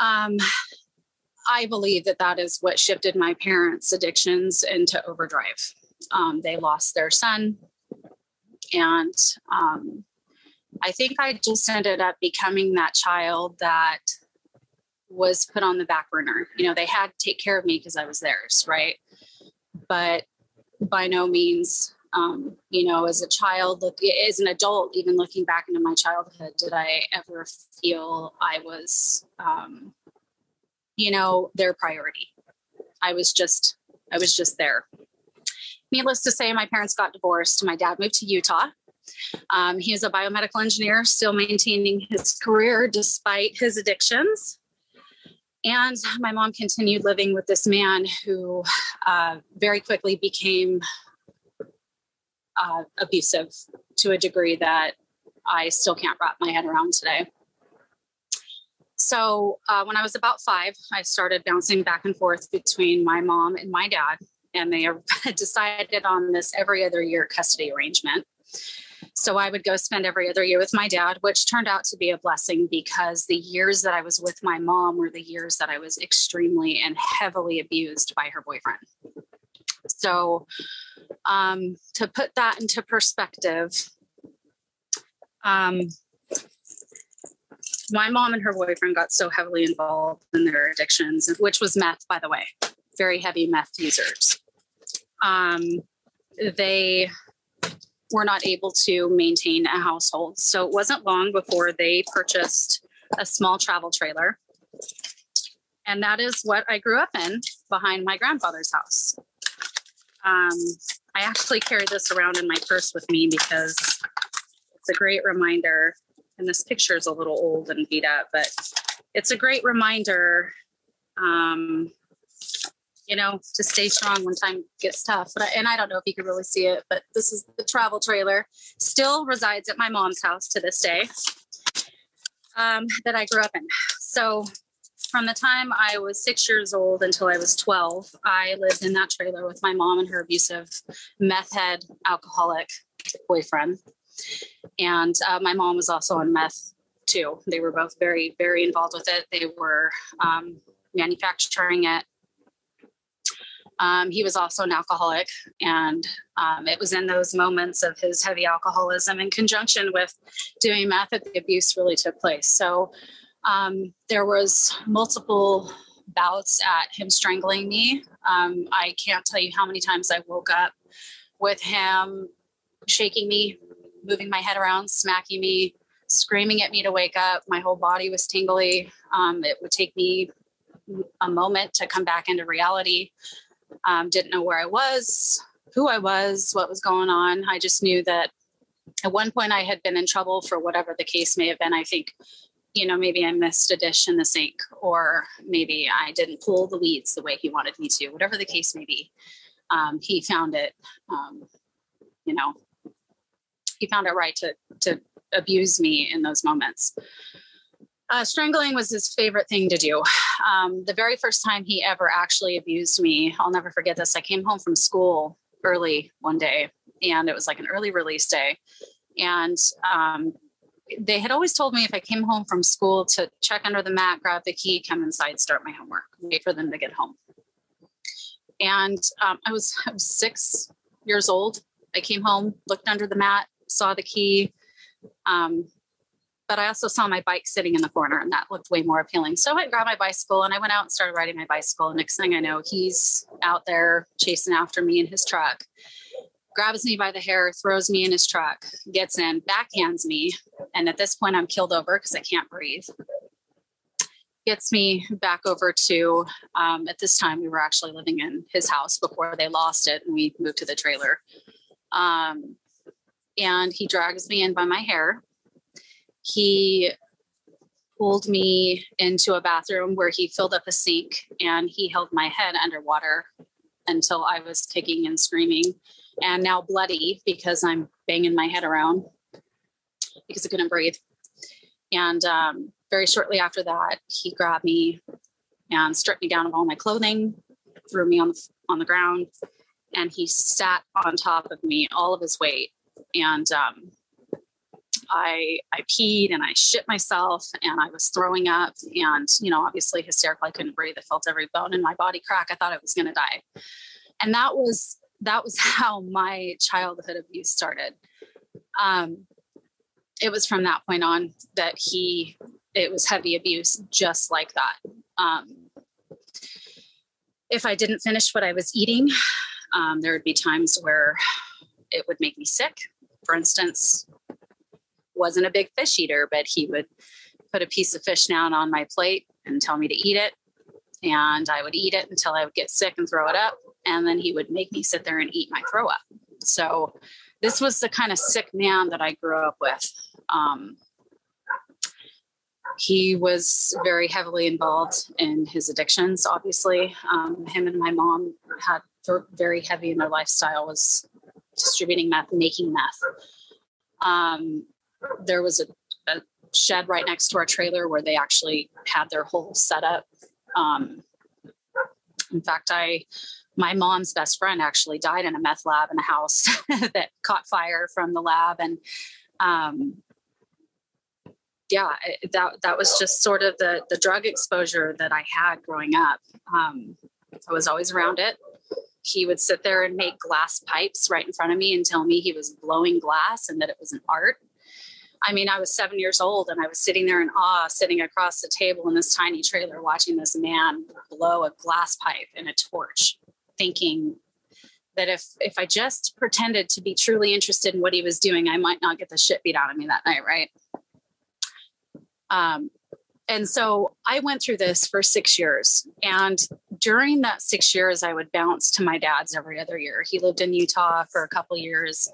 Um, I believe that that is what shifted my parents' addictions into overdrive. Um, they lost their son, and um, I think I just ended up becoming that child that was put on the back burner. You know, they had to take care of me because I was theirs, right? But by no means um, you know, as a child, look as an adult, even looking back into my childhood, did I ever feel I was, um, you know, their priority? I was just, I was just there. Needless to say, my parents got divorced. My dad moved to Utah. Um, he is a biomedical engineer, still maintaining his career despite his addictions. And my mom continued living with this man who uh, very quickly became uh, abusive to a degree that I still can't wrap my head around today. So, uh, when I was about five, I started bouncing back and forth between my mom and my dad, and they decided on this every other year custody arrangement. So, I would go spend every other year with my dad, which turned out to be a blessing because the years that I was with my mom were the years that I was extremely and heavily abused by her boyfriend. So, um, to put that into perspective, um, my mom and her boyfriend got so heavily involved in their addictions, which was meth, by the way, very heavy meth users. Um, they were not able to maintain a household. So it wasn't long before they purchased a small travel trailer. And that is what I grew up in behind my grandfather's house. Um, I actually carry this around in my purse with me because it's a great reminder. And this picture is a little old and beat up, but it's a great reminder, um, you know, to stay strong when time gets tough. But I, and I don't know if you can really see it, but this is the travel trailer. Still resides at my mom's house to this day um, that I grew up in. So from the time I was six years old until I was 12, I lived in that trailer with my mom and her abusive meth head alcoholic boyfriend. And uh, my mom was also on meth too. They were both very, very involved with it. They were um, manufacturing it. Um, he was also an alcoholic, and um, it was in those moments of his heavy alcoholism in conjunction with doing meth that the abuse really took place. So um, there was multiple bouts at him strangling me. Um, I can't tell you how many times I woke up with him shaking me, moving my head around, smacking me, screaming at me to wake up. My whole body was tingly. Um, it would take me a moment to come back into reality. Um, didn't know where I was, who I was, what was going on. I just knew that at one point I had been in trouble for whatever the case may have been. I think you know, maybe I missed a dish in the sink, or maybe I didn't pull the weeds the way he wanted me to, whatever the case may be. Um, he found it, um, you know, he found it right to, to abuse me in those moments. Uh, strangling was his favorite thing to do. Um, the very first time he ever actually abused me, I'll never forget this. I came home from school early one day, and it was like an early release day. And um, they had always told me if I came home from school to check under the mat, grab the key, come inside, start my homework, wait for them to get home. And um, I was I was six years old. I came home, looked under the mat, saw the key, um, but I also saw my bike sitting in the corner, and that looked way more appealing. So I grabbed my bicycle and I went out and started riding my bicycle. And next thing I know, he's out there chasing after me in his truck grabs me by the hair, throws me in his truck, gets in, backhands me. And at this point, I'm killed over because I can't breathe. Gets me back over to, um, at this time, we were actually living in his house before they lost it and we moved to the trailer. Um, and he drags me in by my hair. He pulled me into a bathroom where he filled up a sink and he held my head underwater until I was kicking and screaming and now bloody because I'm banging my head around because I couldn't breathe. And um, very shortly after that, he grabbed me and stripped me down of all my clothing, threw me on the on the ground, and he sat on top of me, all of his weight. And um, I I peed and I shit myself, and I was throwing up, and you know, obviously hysterical. I couldn't breathe. I felt every bone in my body crack. I thought I was going to die, and that was that was how my childhood abuse started. Um, it was from that point on that he, it was heavy abuse, just like that. Um, if I didn't finish what I was eating, um, there would be times where it would make me sick. For instance, wasn't a big fish eater, but he would put a piece of fish down on my plate and tell me to eat it. And I would eat it until I would get sick and throw it up and then he would make me sit there and eat my throw up. So this was the kind of sick man that I grew up with. Um, he was very heavily involved in his addictions. Obviously, um, him and my mom had very heavy in their lifestyle was distributing meth, making meth. Um, there was a, a, shed right next to our trailer where they actually had their whole setup. Um, in fact, I my mom's best friend actually died in a meth lab in a house that caught fire from the lab and um, yeah that that was just sort of the the drug exposure that i had growing up um, i was always around it he would sit there and make glass pipes right in front of me and tell me he was blowing glass and that it was an art i mean i was seven years old and i was sitting there in awe sitting across the table in this tiny trailer watching this man blow a glass pipe in a torch thinking that if if I just pretended to be truly interested in what he was doing, I might not get the shit beat out of me that night, right? Um, and so I went through this for six years. And during that six years, I would bounce to my dad's every other year. He lived in Utah for a couple years.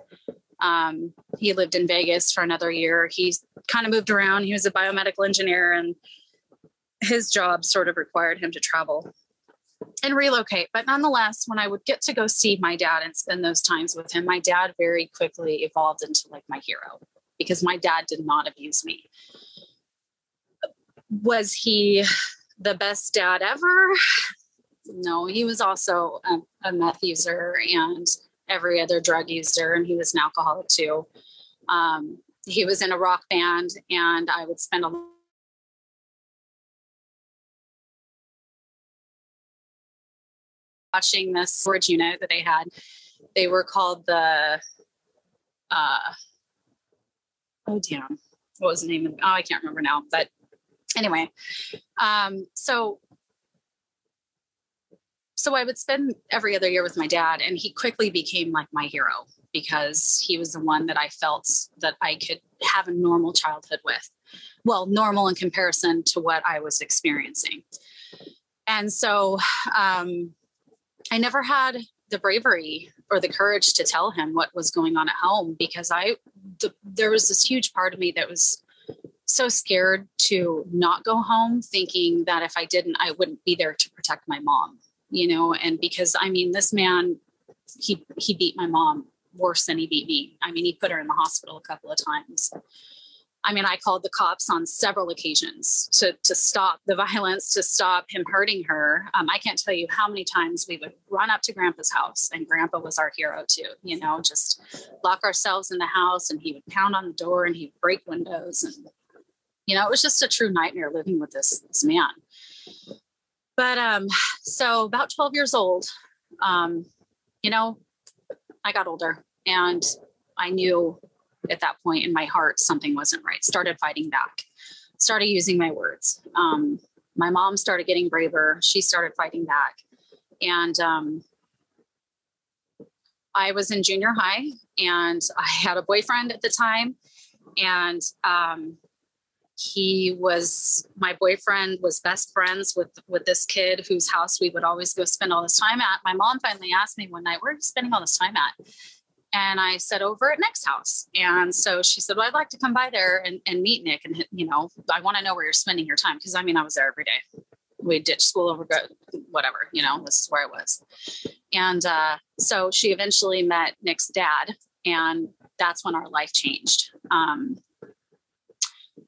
Um, he lived in Vegas for another year. He kind of moved around. He was a biomedical engineer, and his job sort of required him to travel and relocate. But nonetheless, when I would get to go see my dad and spend those times with him, my dad very quickly evolved into like my hero because my dad did not abuse me. Was he the best dad ever? No, he was also a, a meth user and every other drug user, and he was an alcoholic too. Um, he was in a rock band, and I would spend a lot watching this storage unit that they had. They were called the, uh, oh damn, what was the name of? Oh, I can't remember now. But anyway, um, so so I would spend every other year with my dad, and he quickly became like my hero because he was the one that I felt that I could have a normal childhood with. Well, normal in comparison to what I was experiencing. And so um, I never had the bravery or the courage to tell him what was going on at home because I the, there was this huge part of me that was so scared to not go home thinking that if I didn't I wouldn't be there to protect my mom you know and because I mean this man he he beat my mom worse than he beat me I mean he put her in the hospital a couple of times I mean, I called the cops on several occasions to, to stop the violence, to stop him hurting her. Um, I can't tell you how many times we would run up to grandpa's house, and grandpa was our hero too, you know, just lock ourselves in the house and he would pound on the door and he'd break windows. And, you know, it was just a true nightmare living with this, this man. But um, so about 12 years old, um, you know, I got older and I knew at that point in my heart something wasn't right started fighting back started using my words um, my mom started getting braver she started fighting back and um, i was in junior high and i had a boyfriend at the time and um, he was my boyfriend was best friends with with this kid whose house we would always go spend all this time at my mom finally asked me one night where are you spending all this time at and I said, over at Nick's house. And so she said, well, I'd like to come by there and, and meet Nick. And, you know, I want to know where you're spending your time. Cause I mean, I was there every day. We ditched school over, whatever, you know, this is where I was. And uh, so she eventually met Nick's dad. And that's when our life changed. Um,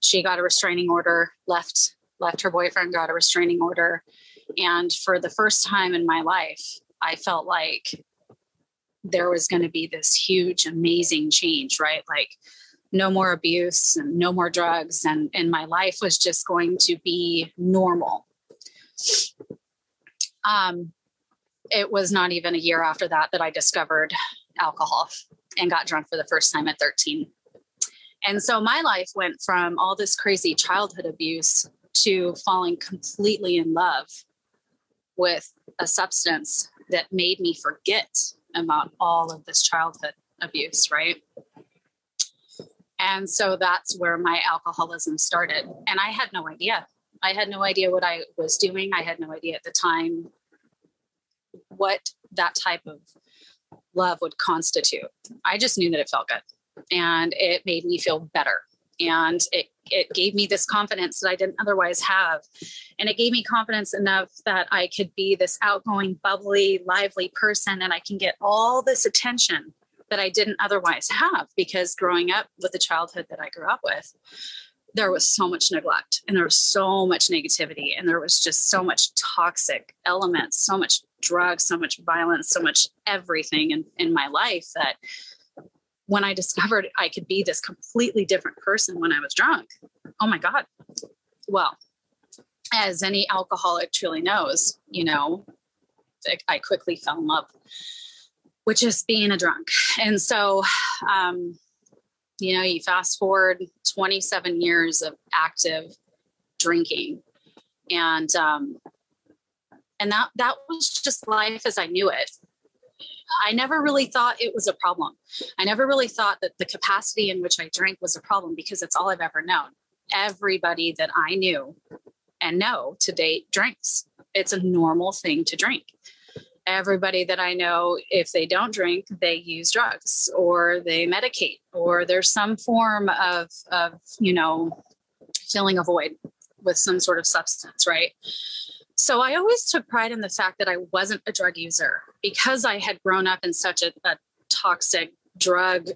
she got a restraining order, left, left her boyfriend, got a restraining order. And for the first time in my life, I felt like there was going to be this huge, amazing change, right? Like no more abuse and no more drugs. And, and my life was just going to be normal. Um, it was not even a year after that that I discovered alcohol and got drunk for the first time at 13. And so my life went from all this crazy childhood abuse to falling completely in love with a substance that made me forget about all of this childhood abuse, right? And so that's where my alcoholism started. And I had no idea. I had no idea what I was doing. I had no idea at the time what that type of love would constitute. I just knew that it felt good and it made me feel better and it it gave me this confidence that I didn't otherwise have. And it gave me confidence enough that I could be this outgoing, bubbly, lively person and I can get all this attention that I didn't otherwise have because growing up with the childhood that I grew up with, there was so much neglect and there was so much negativity and there was just so much toxic elements, so much drugs, so much violence, so much everything in, in my life that when I discovered I could be this completely different person when I was drunk, oh my God. Well, as any alcoholic truly knows, you know, I quickly fell in love with just being a drunk. And so, um, you know, you fast forward 27 years of active drinking, and um, and that that was just life as I knew it. I never really thought it was a problem. I never really thought that the capacity in which I drank was a problem because it's all I've ever known. Everybody that I knew and know to date drinks. It's a normal thing to drink. Everybody that I know, if they don't drink, they use drugs or they medicate or there's some form of, of you know, filling a void with some sort of substance, right? So I always took pride in the fact that I wasn't a drug user because I had grown up in such a, a toxic drug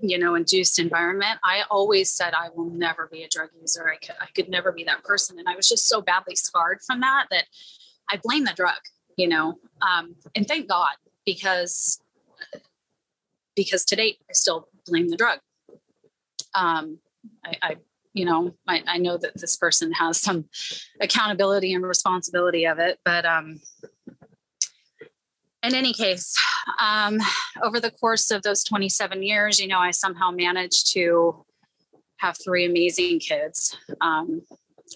you know induced environment. I always said i will never be a drug user. I could, I could never be that person. And i was just so badly scarred from that that i blame the drug you know um, and thank god because because to date i still blame the drug. Um, I, I you know I, I know that this person has some accountability and responsibility of it but um in any case, um, over the course of those 27 years, you know, I somehow managed to have three amazing kids. Um,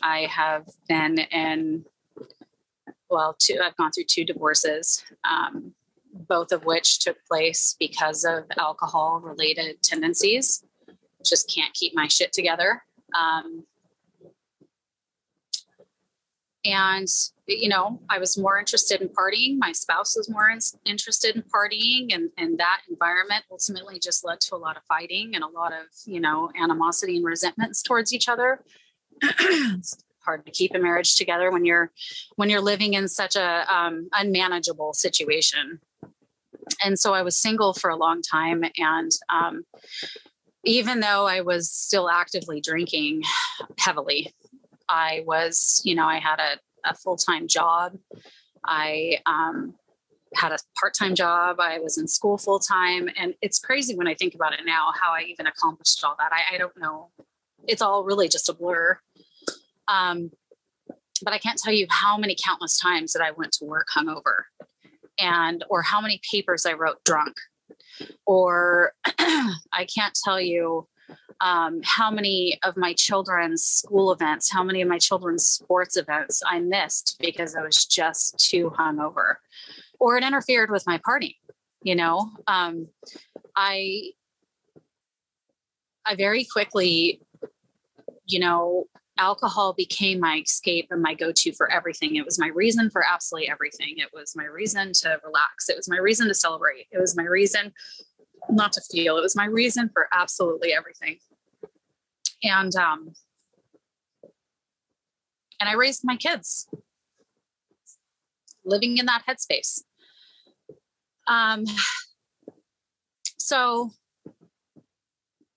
I have been in, well, two, I've gone through two divorces, um, both of which took place because of alcohol related tendencies. Just can't keep my shit together. Um, and you know i was more interested in partying. My spouse was more in, interested in partying and, and that environment ultimately just led to a lot of fighting and a lot of you know animosity and resentments towards each other. It's hard to keep a marriage together when you're when you're living in such a um, unmanageable situation. And so i was single for a long time and um, even though i was still actively drinking heavily I was, you know, I had a, a full time job. I um, had a part time job. I was in school full time. And it's crazy when I think about it now how I even accomplished all that. I, I don't know. It's all really just a blur. Um, but I can't tell you how many countless times that I went to work hungover and or how many papers I wrote drunk or I can't tell you um, how many of my children's school events, how many of my children's sports events I missed because I was just too hungover, or it interfered with my party. You know, um, I I very quickly, you know, alcohol became my escape and my go-to for everything. It was my reason for absolutely everything. It was my reason to relax. It was my reason to celebrate. It was my reason not to feel. It was my reason for absolutely everything and um, and I raised my kids living in that headspace. Um, so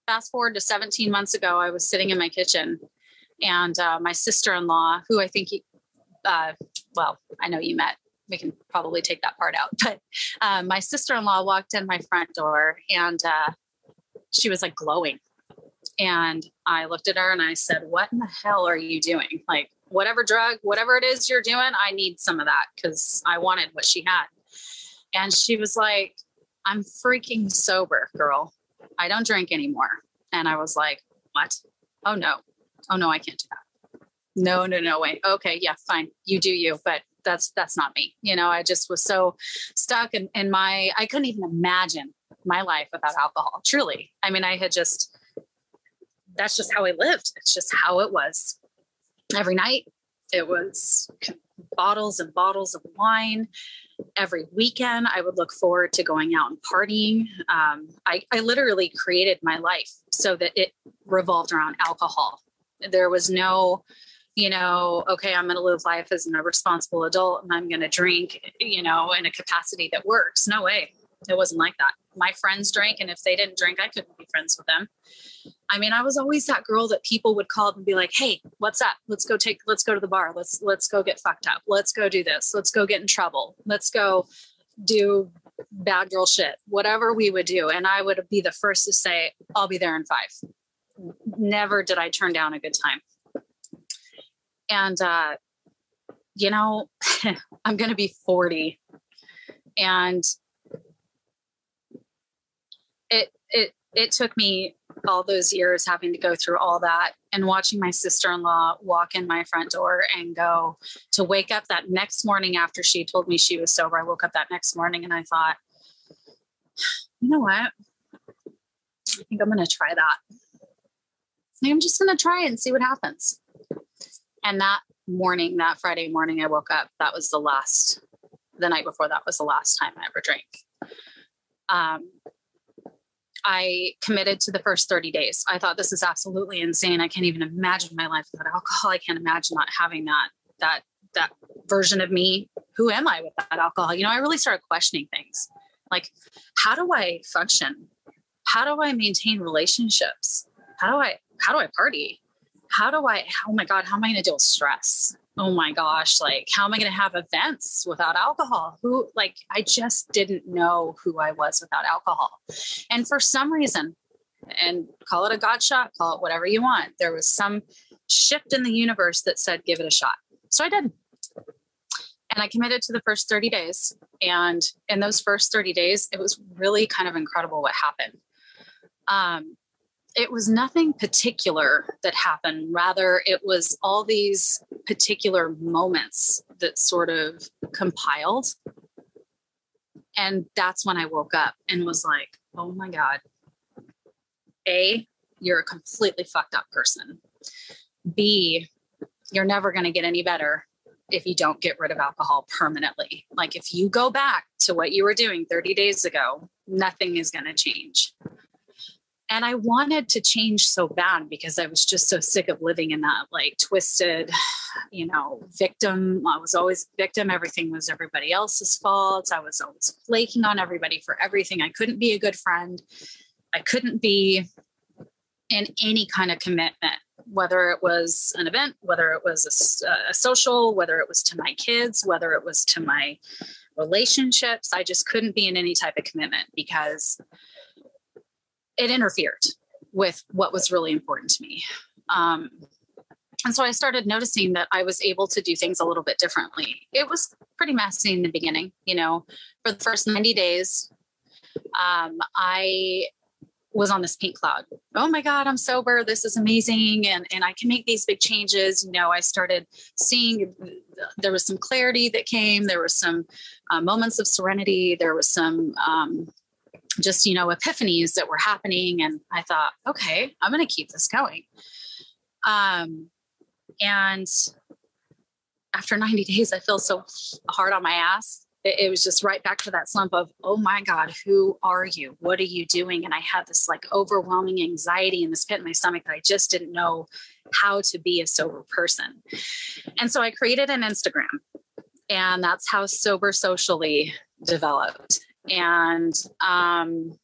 fast forward to 17 months ago, I was sitting in my kitchen, and uh, my sister-in-law, who I think, he, uh, well, I know you met. We can probably take that part out, but uh, my sister-in-law walked in my front door, and uh, she was like glowing and I looked at her and I said, What in the hell are you doing? Like, whatever drug, whatever it is you're doing, I need some of that because I wanted what she had. And she was like, I'm freaking sober, girl. I don't drink anymore. And I was like, What? Oh, no. Oh, no, I can't do that. No, no, no way. Okay, yeah, fine. You do you, but that's that's not me. You know, I just was so stuck in, in my I couldn't even imagine my life without alcohol. Truly. I mean, I had just that's just how I lived. It's just how it was. Every night, it was bottles and bottles of wine. Every weekend, I would look forward to going out and partying. Um, I, I literally created my life so that it revolved around alcohol. There was no, you know, okay, I'm going to live life as a responsible adult and I'm going to drink, you know, in a capacity that works. No way. It wasn't like that. My friends drank, and if they didn't drink, I couldn't be friends with them. I mean, I was always that girl that people would call up and be like, "Hey, what's up? Let's go take, let's go to the bar. Let's let's go get fucked up. Let's go do this. Let's go get in trouble. Let's go do bad girl shit. Whatever we would do." And I would be the first to say, "I'll be there in five. Never did I turn down a good time. And uh, you know, I'm going to be 40, and it it it took me all those years having to go through all that and watching my sister-in-law walk in my front door and go to wake up that next morning after she told me she was sober. I woke up that next morning and i thought you know what? I think i'm going to try that i'm just going to try it and see what happens and that morning that friday morning i woke up that was the last the night before that was the last time i ever drank um, I committed to the first 30 days. I thought this is absolutely insane. I can't even imagine my life without alcohol. I can't imagine not having that that that version of me. Who am I without alcohol? You know, I really started questioning things. Like, how do I function? How do I maintain relationships? How do I how do I party? How do I oh my god, how am I going to deal with stress? oh my gosh, like, how am I going to have events without alcohol? Who, like, I just didn't know who I was without alcohol. And for some reason, and call it a God shot, call it whatever you want, there was some shift in the universe that said, give it a shot. So I did. And I committed to the first 30 days. And in those first 30 days, it was really kind of incredible what happened. Um, it was nothing particular that happened. Rather, it was all these particular moments that sort of compiled. And that's when I woke up and was like, oh my God. A, you're a completely fucked up person. B, you're never going to get any better if you don't get rid of alcohol permanently. Like if you go back to what you were doing 30 days ago, nothing is going to change. And I wanted to change so bad because I was just so sick of living in that like twisted, you know, victim. I was always victim. Everything was everybody else's fault. I was always flaking on everybody for everything. I couldn't be a good friend. I couldn't be in any kind of commitment, whether it was an event, whether it was a, a social, whether it was to my kids, whether it was to my relationships. I just couldn't be in any type of commitment because it interfered with what was really important to me. Um, and so I started noticing that I was able to do things a little bit differently. It was pretty messy in the beginning, you know, for the first 90 days. Um, I was on this pink cloud. Oh my God, I'm sober. This is amazing. And, and I can make these big changes. You know, I started seeing there was some clarity that came. There were some uh, moments of serenity. There was some um, just you know epiphanies that were happening and i thought okay i'm going to keep this going. Um and after 90 days i feel so hard on my ass. It, it, was just right back to that slump of oh my god who are you? What are you doing? And i had this like overwhelming anxiety in this pit in my stomach that i just didn't know how to be a sober person. And so i created an instagram and that's how sober socially developed and um,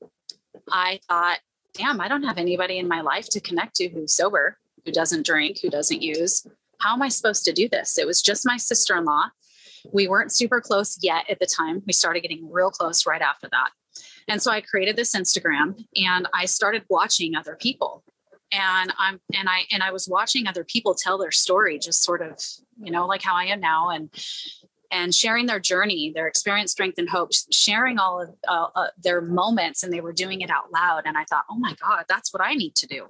I thought, damn, I don't have anybody in my life to connect to who's sober, who doesn't drink, who doesn't use. How am I supposed to do this? It was just my sister in law. We weren't super close yet at the time. We started getting real close right after that. And so I created this Instagram and I started watching other people. And I'm and I and I was watching other people tell their story, just sort of, you know, like how I am now. And and sharing their journey, their experience, strength, and hope, sharing all of uh, uh, their moments, and they were doing it out loud. And I thought, oh my God, that's what I need to do.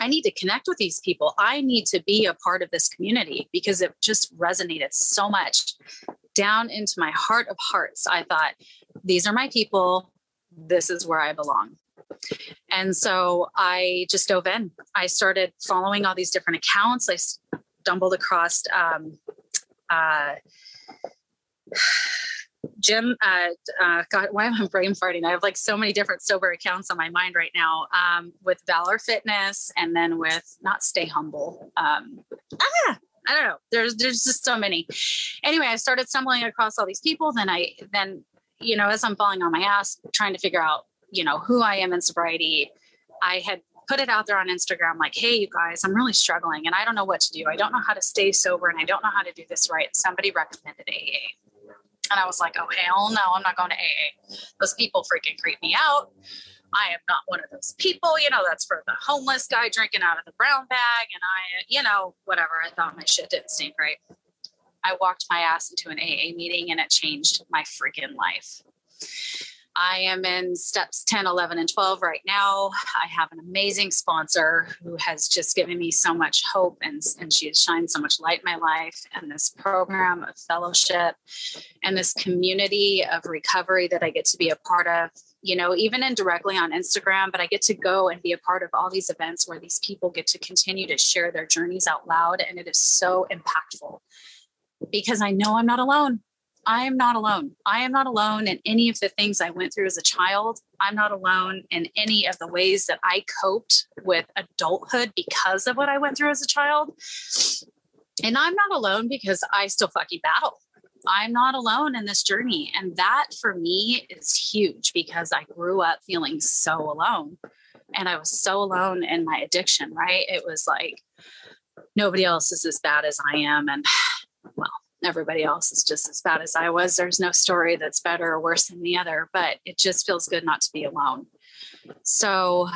I need to connect with these people. I need to be a part of this community because it just resonated so much down into my heart of hearts. I thought, these are my people. This is where I belong. And so I just dove in. I started following all these different accounts. I stumbled across um, uh, Jim, uh, uh, God, why am I brain farting? I have like so many different sober accounts on my mind right now um, with Valor Fitness and then with not Stay Humble. Um, ah, I don't know. There's there's just so many. Anyway, I started stumbling across all these people. Then I then you know, as I'm falling on my ass, trying to figure out, you know, who I am in sobriety, I had put it out there on Instagram like, hey, you guys, I'm really struggling and I don't know what to do. I don't know how to stay sober and I don't know how to do this right. Somebody recommended AA. And I was like, oh, hell no, I'm not going to AA. Those people freaking creep me out. I am not one of those people. You know, that's for the homeless guy drinking out of the brown bag. And I, you know, whatever. I thought my shit didn't stink right. I walked my ass into an AA meeting and it changed my freaking life. I am in steps 10, 11, and 12 right now. I have an amazing sponsor who has just given me so much hope and, and she has shined so much light in my life. And this program of fellowship and this community of recovery that I get to be a part of, you know, even indirectly on Instagram, but I get to go and be a part of all these events where these people get to continue to share their journeys out loud. And it is so impactful because I know I'm not alone. I am not alone. I am not alone in any of the things I went through as a child. I'm not alone in any of the ways that I coped with adulthood because of what I went through as a child. And I'm not alone because I still fucking battle. I'm not alone in this journey. And that for me is huge because I grew up feeling so alone. And I was so alone in my addiction, right? It was like nobody else is as bad as I am. And well, everybody else is just as bad as I was. There's no story that's better or worse than the other, but it just feels good not to be alone. So,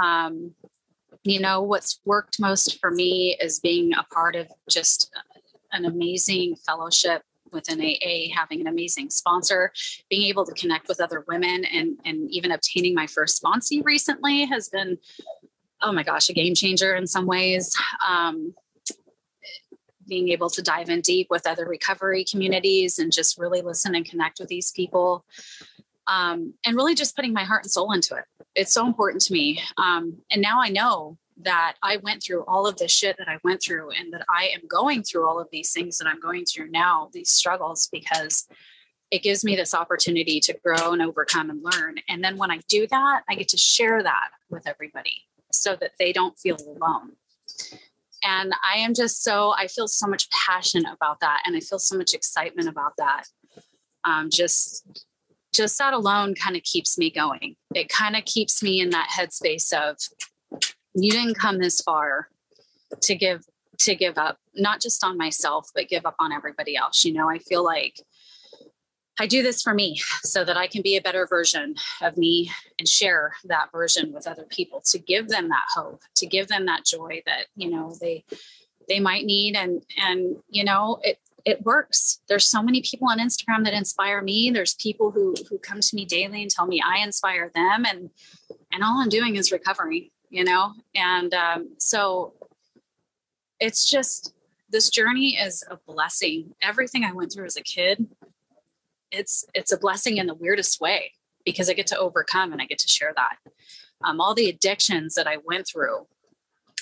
um, you know, what's worked most for me is being a part of just an amazing fellowship within AA, having an amazing sponsor, being able to connect with other women, and and even obtaining my first sponsee recently has been, oh my gosh, a game changer in some ways. Um, being able to dive in deep with other recovery communities and just really listen and connect with these people. Um, and really just putting my heart and soul into it. It's so important to me. Um, and now I know that I went through all of this shit that I went through and that I am going through all of these things that I'm going through now, these struggles, because it gives me this opportunity to grow and overcome and learn. And then when I do that, I get to share that with everybody so that they don't feel alone and i am just so i feel so much passion about that and i feel so much excitement about that. Um, just just that alone kind of keeps me going. It kind of keeps me in that headspace of you didn't come this far to give to give up not just on myself but give up on everybody else. You know i feel like I do this for me so that I can be a better version of me and share that version with other people to give them that hope, to give them that joy that, you know, they they might need and and you know, it it works. There's so many people on Instagram that inspire me. There's people who who come to me daily and tell me I inspire them and and all I'm doing is recovery, you know? And um, so it's just this journey is a blessing. Everything I went through as a kid it's it's a blessing in the weirdest way because I get to overcome and I get to share that. Um, all the addictions that I went through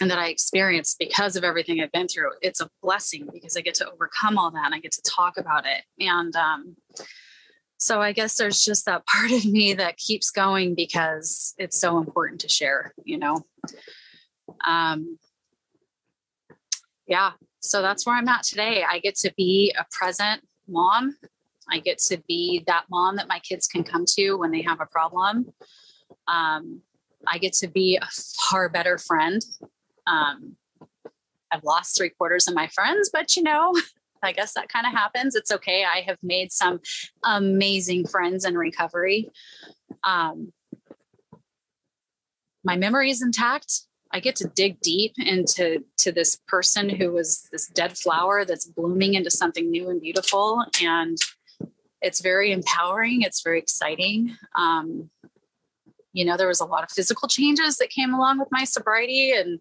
and that I experienced because of everything I've been through, it's a blessing because I get to overcome all that and I get to talk about it. And um, so I guess there's just that part of me that keeps going because it's so important to share, you know. Um, yeah, so that's where I'm at today. I get to be a present mom I get to be that mom that my kids can come to when they have a problem. Um, I get to be a far better friend. Um, I've lost three quarters of my friends, but you know, I guess that kind of happens. It's okay. I have made some amazing friends in recovery. Um, my memory is intact. I get to dig deep into to this person who was this dead flower that's blooming into something new and beautiful. And it's very empowering. It's very exciting. Um, you know, there was a lot of physical changes that came along with my sobriety and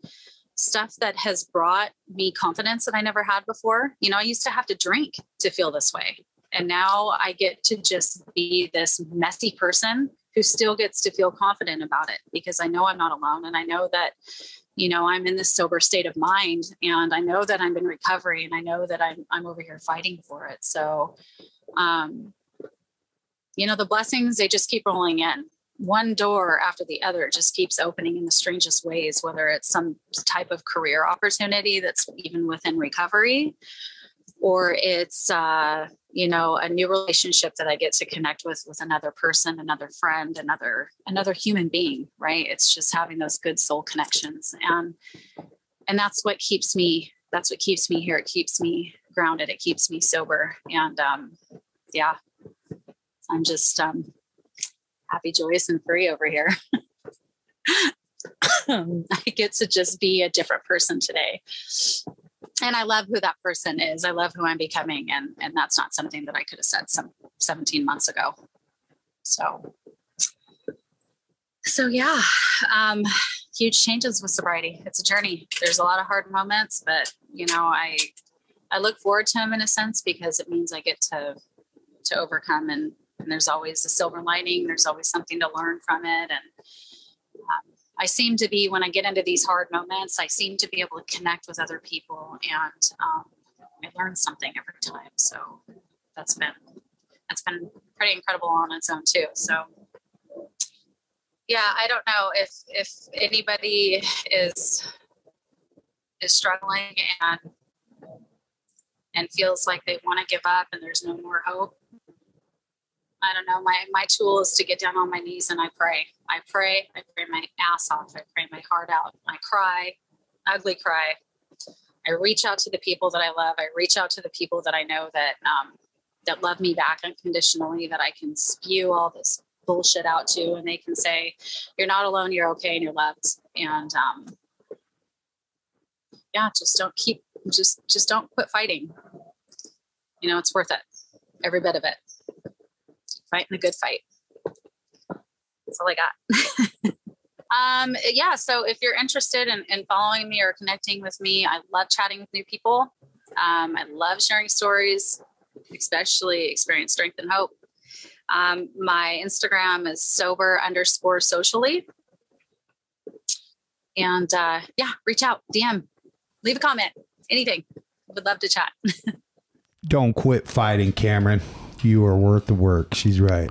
stuff that has brought me confidence that I never had before. You know, I used to have to drink to feel this way. And now I get to just be this messy person who still gets to feel confident about it because I know I'm not alone. And I know that, you know, I'm in this sober state of mind and I know that I'm in recovery and I know that I'm, I'm over here fighting for it. So um, you know, the blessings, they just keep rolling in. One door after the other just keeps opening in the strangest ways, whether it's some type of career opportunity that's even within recovery, or it's, uh, you know a new relationship that i get to connect with with another person another friend another another human being right? It's just having those good soul connections. And and that's what keeps me that's what keeps me here. It keeps me grounded it keeps me sober and um yeah i'm just um happy joyous and free over here i get to just be a different person today and I love who that person is. I love who I'm becoming, and and that's not something that I could have said some 17 months ago. So, so yeah, um, huge changes with sobriety. It's a journey. There's a lot of hard moments, but you know, I I look forward to them in a sense because it means I get to to overcome, and, and there's always a silver lining. There's always something to learn from it, and um, I seem to be when I get into these hard moments, I seem to be able to connect with other people, and um, I learn something every time. So that's been that's been pretty incredible on its own too. So yeah, I don't know if if anybody is is struggling and and feels like they want to give up and there's no more hope I don't know. My my tool is to get down on my knees and I pray. I pray. I pray my ass off. I pray my heart out. I cry, ugly cry. I reach out to the people that I love. I reach out to the people that I know that um, that love me back unconditionally. That I can spew all this bullshit out to, and they can say, "You're not alone. You're okay, and you're loved." And um, yeah, just don't keep. Just just don't quit fighting. You know, it's worth it. Every bit of it fighting a good fight. That's all I got. um, yeah, so if you're interested in, in, following me or connecting with me, I love chatting with new people. Um, I love sharing stories, especially experience, strength, and hope. Um, my Instagram is sober underscore socially. And uh, yeah, reach out, DM, leave a comment, anything. Would love to chat. Don't quit fighting, Cameron you are worth the work. She's right.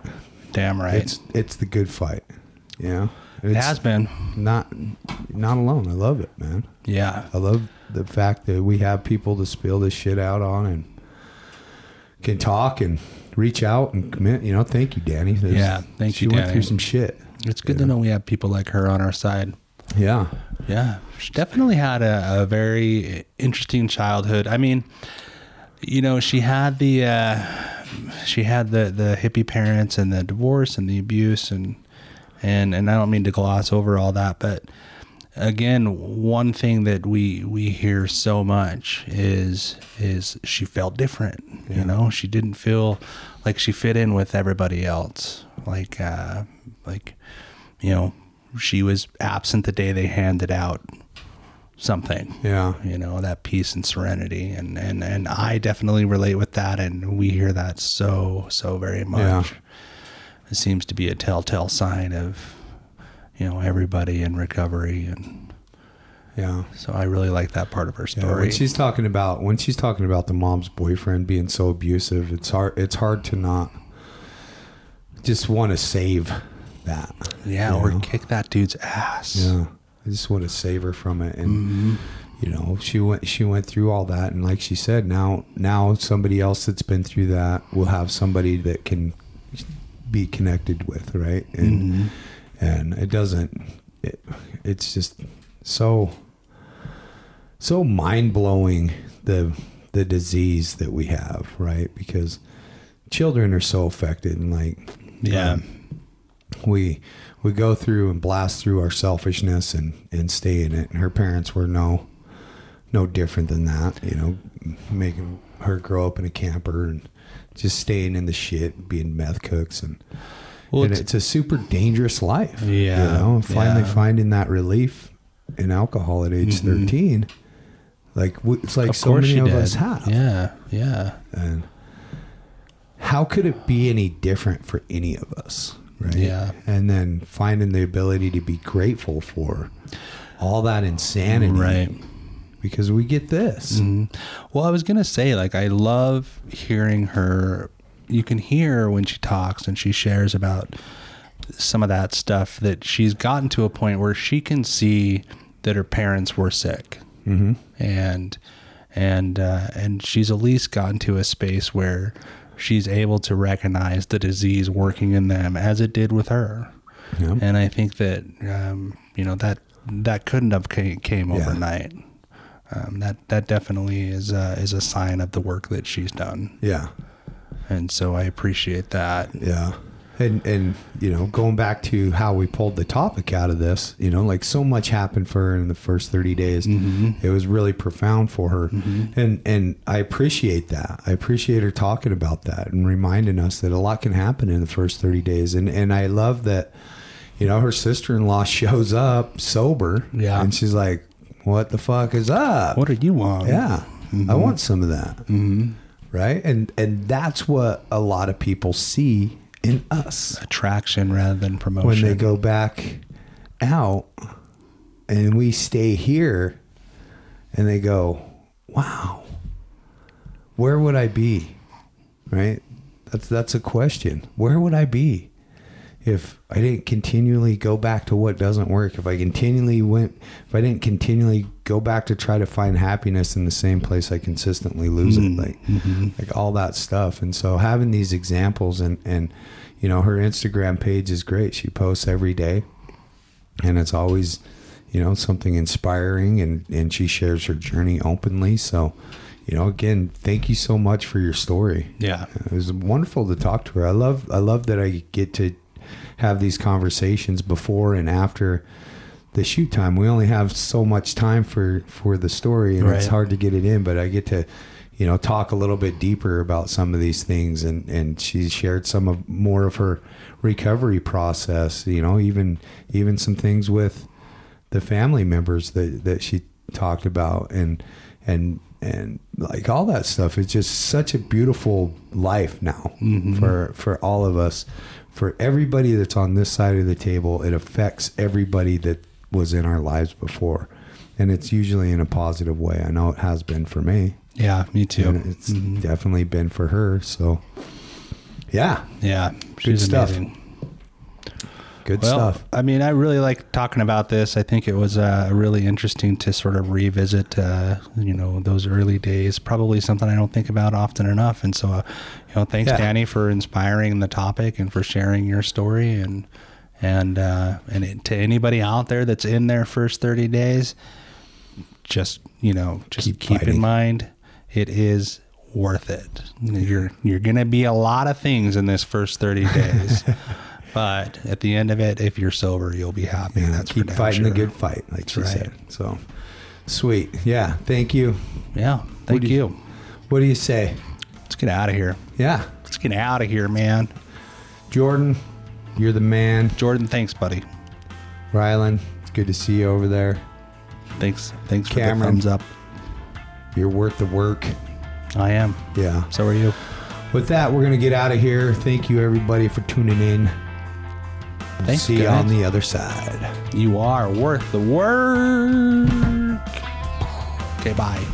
Damn right. It's it's the good fight. Yeah. It has been. Not not alone. I love it, man. Yeah. I love the fact that we have people to spill this shit out on and can talk and reach out and commit. You know, thank you, Dani. There's, yeah, thank she you. She went Dani. through some shit. It's good to know we have people like her on our side. Yeah, yeah. Definitely had a, a very interesting childhood. I mean, you know, she had the uh, she had the the hippie parents and the divorce and the abuse and and and I don't mean to gloss over all that, but again, one thing that we we hear so much is is she felt different. Yeah. You know, she didn't feel like she fit in with everybody else. Like uh, like you know, she was absent the day they handed out something. Yeah. You know, that peace and serenity. And, and, and I definitely relate with that. And we hear that so, so very much. Yeah. It seems to be a telltale sign of, you know, everybody in recovery. And yeah. So I really like that part of her story. Yeah, when she's talking about, when she's talking about the mom's boyfriend being so abusive, it's hard, it's hard to not just want to save that. Yeah. Or know? kick that dude's ass. Yeah. I just want to save her from it. And mm-hmm. you know, she went she went through all that, and like she said, now now somebody else that's been through that will have somebody that can be connected with, right? And mm-hmm. and it doesn't. It, it's just so so mind blowing the the disease that we have, right? Because children are so affected, and like yeah. Um, we we go through and blast through our selfishness and and stay in it. And her parents were no no different than that, you know, making her grow up in a camper and just staying in the shit, being meth cooks and well, and it's, it's a super dangerous life. Yeah. You know, finally yeah. finding that relief in alcohol at age mm-hmm. 13. Like it's like of so many of did. us have. Yeah. Yeah. And how could it be any different for any of us? Right? Yeah. And then finding the ability to be grateful for all that insanity. Right. Because we get this. Mm-hmm. Well, I was going to say, like, I love hearing her. You can hear when she talks and she shares about some of that stuff that she's gotten to a point where she can see that her parents were sick. Mm-hmm. And, and, uh, and she's at least gotten to a space where, she's able to recognize the disease working in them as it did with her. Yeah. And I think that um, you know that that couldn't have came, came Yeah. overnight. Um, that that definitely is uh, is a sign of the work that she's done, Yeah. and so I appreciate that. Yeah. And and you know, going back to how we pulled the topic out of this, you know, like so much happened for her in the first 30 days. Mm-hmm. It was really profound for her. Mm-hmm. And and I appreciate that. I appreciate her talking about that and reminding us that a lot can happen in the first 30 days. And and I love that you know, her sister-in-law shows up sober Yeah. and she's like, "What the fuck is up?" What are you on? Yeah, I mm-hmm. want some of that. Mm-hmm. Right, and and that's what a lot of people see in us attraction rather than promotion. when they go back out, and we stay here, and they go, "Wow, where would I be?" Right. That's that's a question. Where would I be if I didn't continually go back to what doesn't work? If I continually went, if I didn't continually go back to try to find happiness in the same place I consistently lose it, mm-hmm. like mm-hmm. like all that stuff. And so having these examples and and you know her Instagram page is great. She posts every day, and it's always you know something inspiring, and and she shares her journey openly. So. You know, again, thank you so much for your story. yeah, It was wonderful to talk to her. I love I love that I get to have these conversations before and after the shoot time. We only have so much time for for the story and it's hard to get it in, but I get to you know talk a little bit deeper about some of these things and and she shared some of more of her recovery process, you know, even even some things with the family members that that she talked about and and and like all that stuff. It's just such a beautiful life now mm-hmm. for for all of us for everybody that's on this side of the table it affects everybody that was in our lives before and it's usually in a positive way i know it has been for me yeah, me too. and it's definitely been for her so yeah Yeah, she's stuff. amazing. good Well, stuff I mean, I really like talking about this. I think it was uh, really interesting to sort of revisit, uh, you know, those early days. Probably something I don't think about often enough. And so, uh, you know, thanks, Yeah. Dani, for inspiring the topic and for sharing your story. And and uh, and it, to anybody out there that's in their first thirty days, just you know, just Keep keep, in mind it is worth it. You're you're gonna be a lot of things in this first thirty days. But at the end of it, if you're sober, you'll be happy. Yeah, That's keep fighting the good fight like she right. said so sweet yeah thank you Yeah. Thank do you, you- what do you say get out of here. yeah Let's get out of here, man. jordan you're the man Jordan, thanks, buddy. rylan it's good to see you over there Thanks. Thanks for the thumbs up. you're worth the work I am. yeah So are you. with that we're gonna get out of here thank you everybody for tuning in Thanks, see you on the other side You are worth the work. Okay, bye.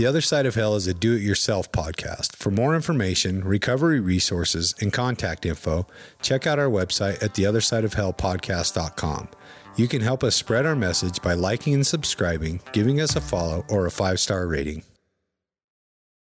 The Other Side of Hell is a do it yourself podcast. For more information, recovery resources, and contact info, check out our website at theothersideofhellpodcast.com. You can help us spread our message by liking and subscribing, giving us a follow, or a five star rating.